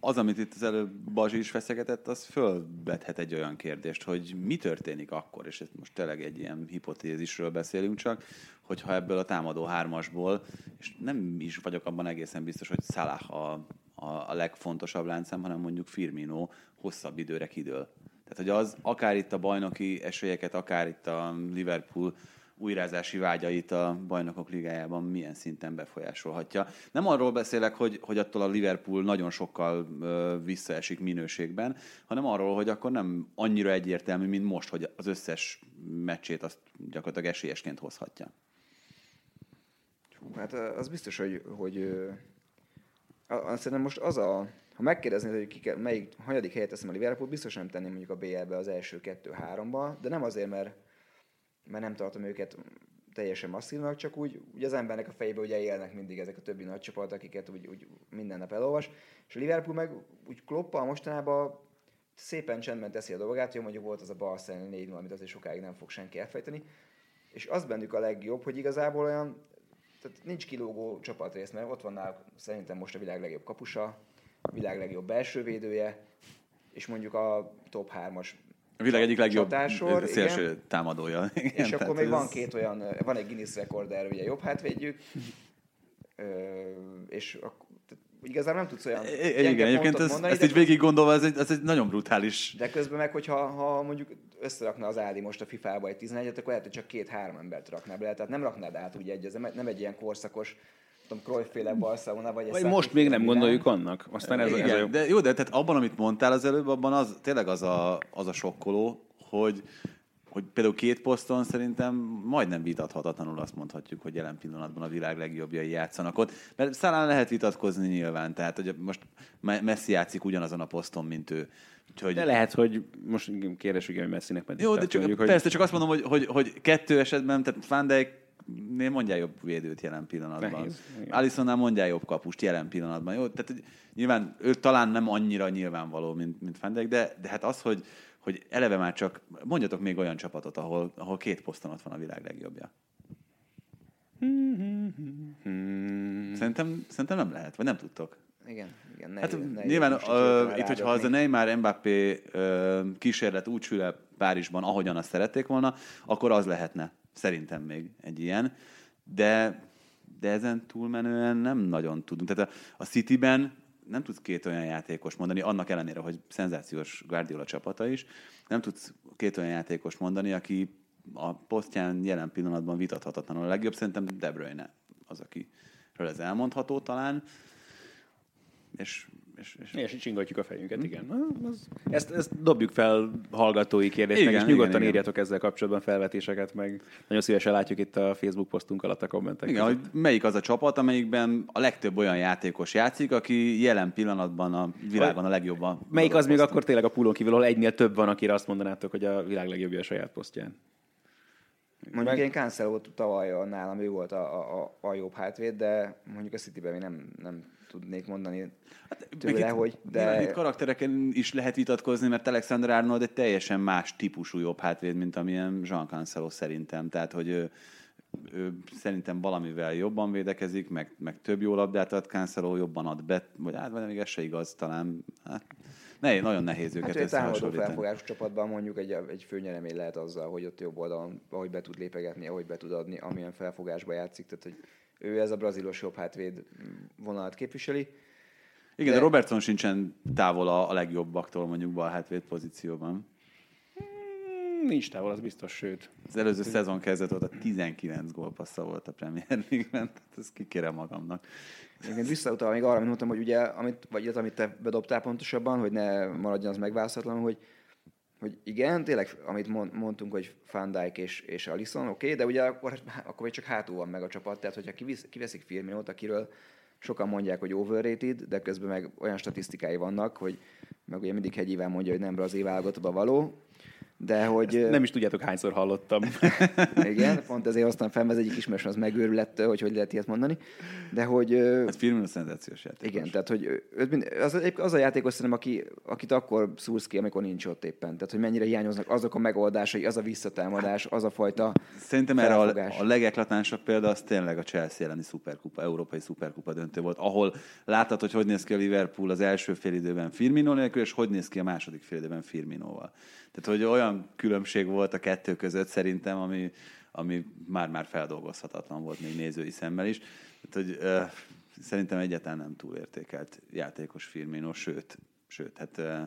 C: az, amit itt az előbb Bazsi is feszegetett, az fölvethet egy olyan kérdést, hogy mi történik akkor, és ez most tényleg egy ilyen hipotézisről beszélünk csak, hogyha ebből a támadó hármasból, és nem is vagyok abban egészen biztos, hogy Salah a, a, a legfontosabb láncem, hanem mondjuk Firmino hosszabb időre kidől. Tehát, hogy az akár itt a bajnoki esélyeket, akár itt a Liverpool újrázási vágyait a bajnokok ligájában milyen szinten befolyásolhatja. Nem arról beszélek, hogy, hogy attól a Liverpool nagyon sokkal ö, visszaesik minőségben, hanem arról, hogy akkor nem annyira egyértelmű, mint most, hogy az összes meccsét azt gyakorlatilag esélyesként hozhatja.
E: Hát az biztos, hogy, hogy azt szerintem most az a, ha megkérdeznéd, hogy ki melyik, hanyadik helyet teszem a Liverpool, biztos nem tenném mondjuk a BL-be az első kettő-háromba, de nem azért, mert, mert nem tartom őket teljesen masszívnak, csak úgy, úgy az embernek a fejébe ugye élnek mindig ezek a többi nagy csapat, akiket úgy, úgy minden nap elolvas, és a Liverpool meg úgy kloppal mostanában szépen csendben teszi a dolgát, jó mondjuk volt az a Barcelona 4 amit azért sokáig nem fog senki elfejteni, és az bennük a legjobb, hogy igazából olyan, tehát nincs kilógó csapatrész, mert ott van náluk szerintem most a világ legjobb kapusa, a világ legjobb belső védője, és mondjuk a top 3-as
C: A világ egyik legjobb
E: csatásor,
C: szélső
E: igen.
C: támadója. Igen,
E: És akkor még
C: ez-
E: van két olyan, van egy Guinness rekorder, ugye jobb hátvédjük, és akkor, igazából nem tudsz olyan
C: I-
E: gyenge
C: Igen, egyébként ez,
E: mondani,
C: ezt így végig gondolva, ez egy, ez egy nagyon brutális
E: de közben meg, hogyha ha mondjuk összerakna az Ádi most a FIFA-ba egy 11-et, akkor lehet, hogy csak két-három embert rakná bele. Tehát nem raknád át úgy egy, ez nem egy ilyen korszakos, tudom, Cruyff-féle Barcelona, vagy
D: Vagy most még nem gondoljuk annak. Aztán ez, a- ez a
C: Igen,
D: jó.
C: de jó, de tehát abban, amit mondtál az előbb, abban az, tényleg az a, az a sokkoló, hogy, hogy például két poszton szerintem majdnem vitathatatlanul azt mondhatjuk, hogy jelen pillanatban a világ legjobbjai játszanak ott. Mert szálán lehet vitatkozni nyilván, tehát hogy most Me- Messi játszik ugyanazon a poszton, mint ő. Úgyhogy,
D: De lehet, hogy most kérdés, igen, hogy messzinek meddig
C: jó, de csak,
D: mondjuk, hogy-
C: persze, csak azt mondom, hogy, hogy, hogy kettő esetben, tehát Van Dijk Miért mondjál jobb védőt jelen pillanatban?
D: Nehéz.
C: Alissonnál mondjál jobb kapust jelen pillanatban. Jó, tehát hogy nyilván ő talán nem annyira nyilvánvaló, mint, mint Dijk, de, de hát az, hogy, hogy eleve már csak, mondjatok még olyan csapatot, ahol, ahol két poszton ott van a világ legjobbja. Szerintem, szerintem nem lehet, vagy nem tudtok.
E: Igen, igen.
C: Hát
E: nehéz- nehéz
C: nyilván uh, itt, hogyha az a. Neymar Mbappé uh, kísérlet úgy sül el Párizsban, ahogyan azt szerették volna, akkor az lehetne. Szerintem még egy ilyen. De, de ezen túlmenően nem nagyon tudunk. Tehát a, a Cityben nem tudsz két olyan játékos mondani, annak ellenére, hogy szenzációs Guardiola csapata is, nem tudsz két olyan játékos mondani, aki a posztján jelen pillanatban vitathatatlanul a legjobb. Szerintem De Bruyne az, akiről ez elmondható talán. És, és, és
D: És csingatjuk a fejünket, igen. Na, Az, ezt, ezt dobjuk fel hallgatói kérdésnek,
C: Igen,
D: és nyugodtan
C: igen, igen.
D: írjatok ezzel kapcsolatban felvetéseket, meg nagyon szívesen látjuk itt a Facebook posztunk alatt a kommentek
C: Igen,
D: között.
C: hogy melyik az a csapat, amelyikben a legtöbb olyan játékos játszik, aki jelen pillanatban a világon a legjobban.
D: Melyik az még
C: poszton.
D: akkor tényleg a pulon kívül, ahol egynél több van, akire azt mondanátok, hogy a világ legjobbja a saját posztján?
E: Mondjuk
D: Meg-
E: én Cancelo tavaly a- nálam ő volt a, a, a, a jobb hátvéd, de mondjuk a Cityben még nem, nem tudnék mondani tőle,
C: Meg itt-
E: hogy...
C: nyilván itt
E: De
C: karaktereken is lehet vitatkozni, mert Alexander Arnold egy teljesen más típusú jobb hátvéd, mint amilyen Jean Cancelo szerintem. Tehát, hogy ő, ő szerintem valamivel jobban védekezik, meg, meg több jó labdát ad, Cancelo jobban ad be, vagy hát vagy még ez se igaz talán. Hát, ne, nagyon nehéz őket
E: hát
C: összehasonlítani.
E: felfogású csapatban mondjuk egy, egy főnyeremény lehet azzal, hogy ott jobb oldalon, ahogy be tud lépegetni, ahogy be tud adni, amilyen felfogásba játszik. Tehát, hogy ő ez a brazilos jobb hátvéd vonalat képviseli.
C: Igen, de
E: De-
C: Robertson sincsen távol a, a legjobbaktól mondjuk bal hátvéd pozícióban.
D: Nincs távol, az biztos, sőt.
C: Az előző szezon kezdet óta 19 gólpassza volt a Premier League-ben, tehát ezt kikérem magamnak.
E: Egyébként visszautalva még arra, amit mondtam, hogy ugye, amit, vagy az, amit te bedobtál pontosabban, hogy ne maradjon az megválaszolatlan, hogy, hogy igen, tényleg, amit mond, mondtunk, hogy Van Dijk és, és Alisson, oké, okay, de ugye akkor, akkor még csak hátul van meg a csapat, tehát hogyha kivisz, kiveszik Firminót, akiről sokan mondják, hogy overrated, de közben meg olyan statisztikái vannak, hogy meg ugye mindig hegyével mondja, hogy nem brazil válogatottba való, de hogy...
D: Nem is tudjátok, hányszor hallottam.
E: Igen, pont ezért hoztam fel, az egyik ismerősöm az megőrül ettől, hogy hogy lehet ilyet mondani. De hogy...
C: Hát Firmino szenzációs játékos.
E: Igen, tehát hogy az, az a játékos szerintem, aki, akit akkor szúrsz ki, amikor nincs ott éppen. Tehát, hogy mennyire hiányoznak azok a megoldásai, az a visszatámadás, az a fajta
C: Szerintem erre a, a legeklatánsabb példa az tényleg a Chelsea elleni szuperkupa, európai szuperkupa döntő volt, ahol láttad, hogy hogy néz ki a Liverpool az első félidőben Firmino nélkül, és hogy néz ki a második félidőben Firminóval. Tehát, hogy olyan különbség volt a kettő között szerintem, ami, ami már-már feldolgozhatatlan volt még nézői szemmel is. Tehát, hogy ö, szerintem egyáltalán nem túlértékelt játékos Firmino, sőt, sőt, hát ö,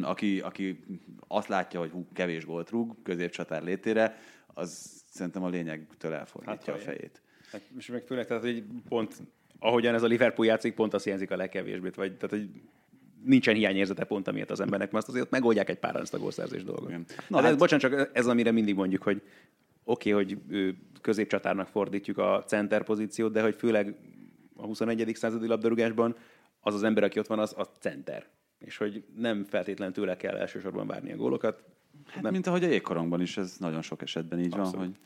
C: aki, aki azt látja, hogy hú, kevés gólt rúg középcsatár létére, az szerintem a lényegtől elfordítja
D: Hát,
C: a fejét.
D: Hát, és meg főleg, tehát, hogy pont ahogyan ez a Liverpool játszik, pont azt hiányzik a legkevésbé, vagy tehát, hogy nincsen hiányérzete pont amiatt az embernek, mert azt azért megoldják egy pár ezt a gólszerzés dolgot.
C: Igen.
D: Na, hát, ez, bocsánat, csak ez, amire mindig mondjuk, hogy oké, okay, hogy középcsatárnak fordítjuk a center pozíciót, de hogy főleg a 21. századi labdarúgásban az az ember, aki ott van, az a center. És hogy nem feltétlenül tőle kell elsősorban várni a gólokat.
C: Hát,
D: nem,
C: mint ahogy a jégkorongban is, ez nagyon sok esetben így
D: Abszolút.
C: van,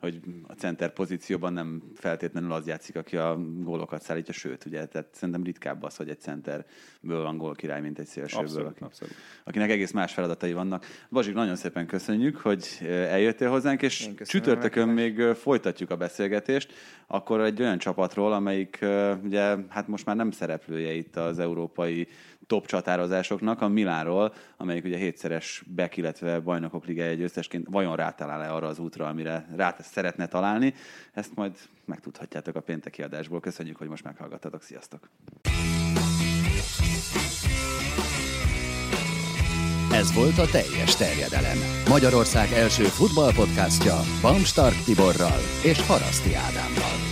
C: hogy, hogy a center pozícióban nem feltétlenül az játszik, aki a gólokat szállítja, sőt, ugye, tehát szerintem ritkább az, hogy egy centerből van gól király, mint egy szélsőből,
D: Abszolút,
C: aki,
D: abszolút.
C: akinek egész más feladatai vannak. Bazsik, nagyon szépen köszönjük, hogy eljöttél hozzánk, és csütörtökön még folytatjuk a beszélgetést, akkor egy olyan csapatról, amelyik ugye, hát most már nem szereplője itt az európai top csatározásoknak, a Milánról, amelyik ugye hétszeres Beck, illetve bajnokok ligája győztesként vajon rátalál-e arra az útra, amire rá szeretne találni. Ezt majd megtudhatjátok a pénteki adásból. Köszönjük, hogy most meghallgattatok. Sziasztok!
B: Ez volt a teljes terjedelem. Magyarország első futballpodcastja Bamstark Tiborral és Haraszti Ádámmal.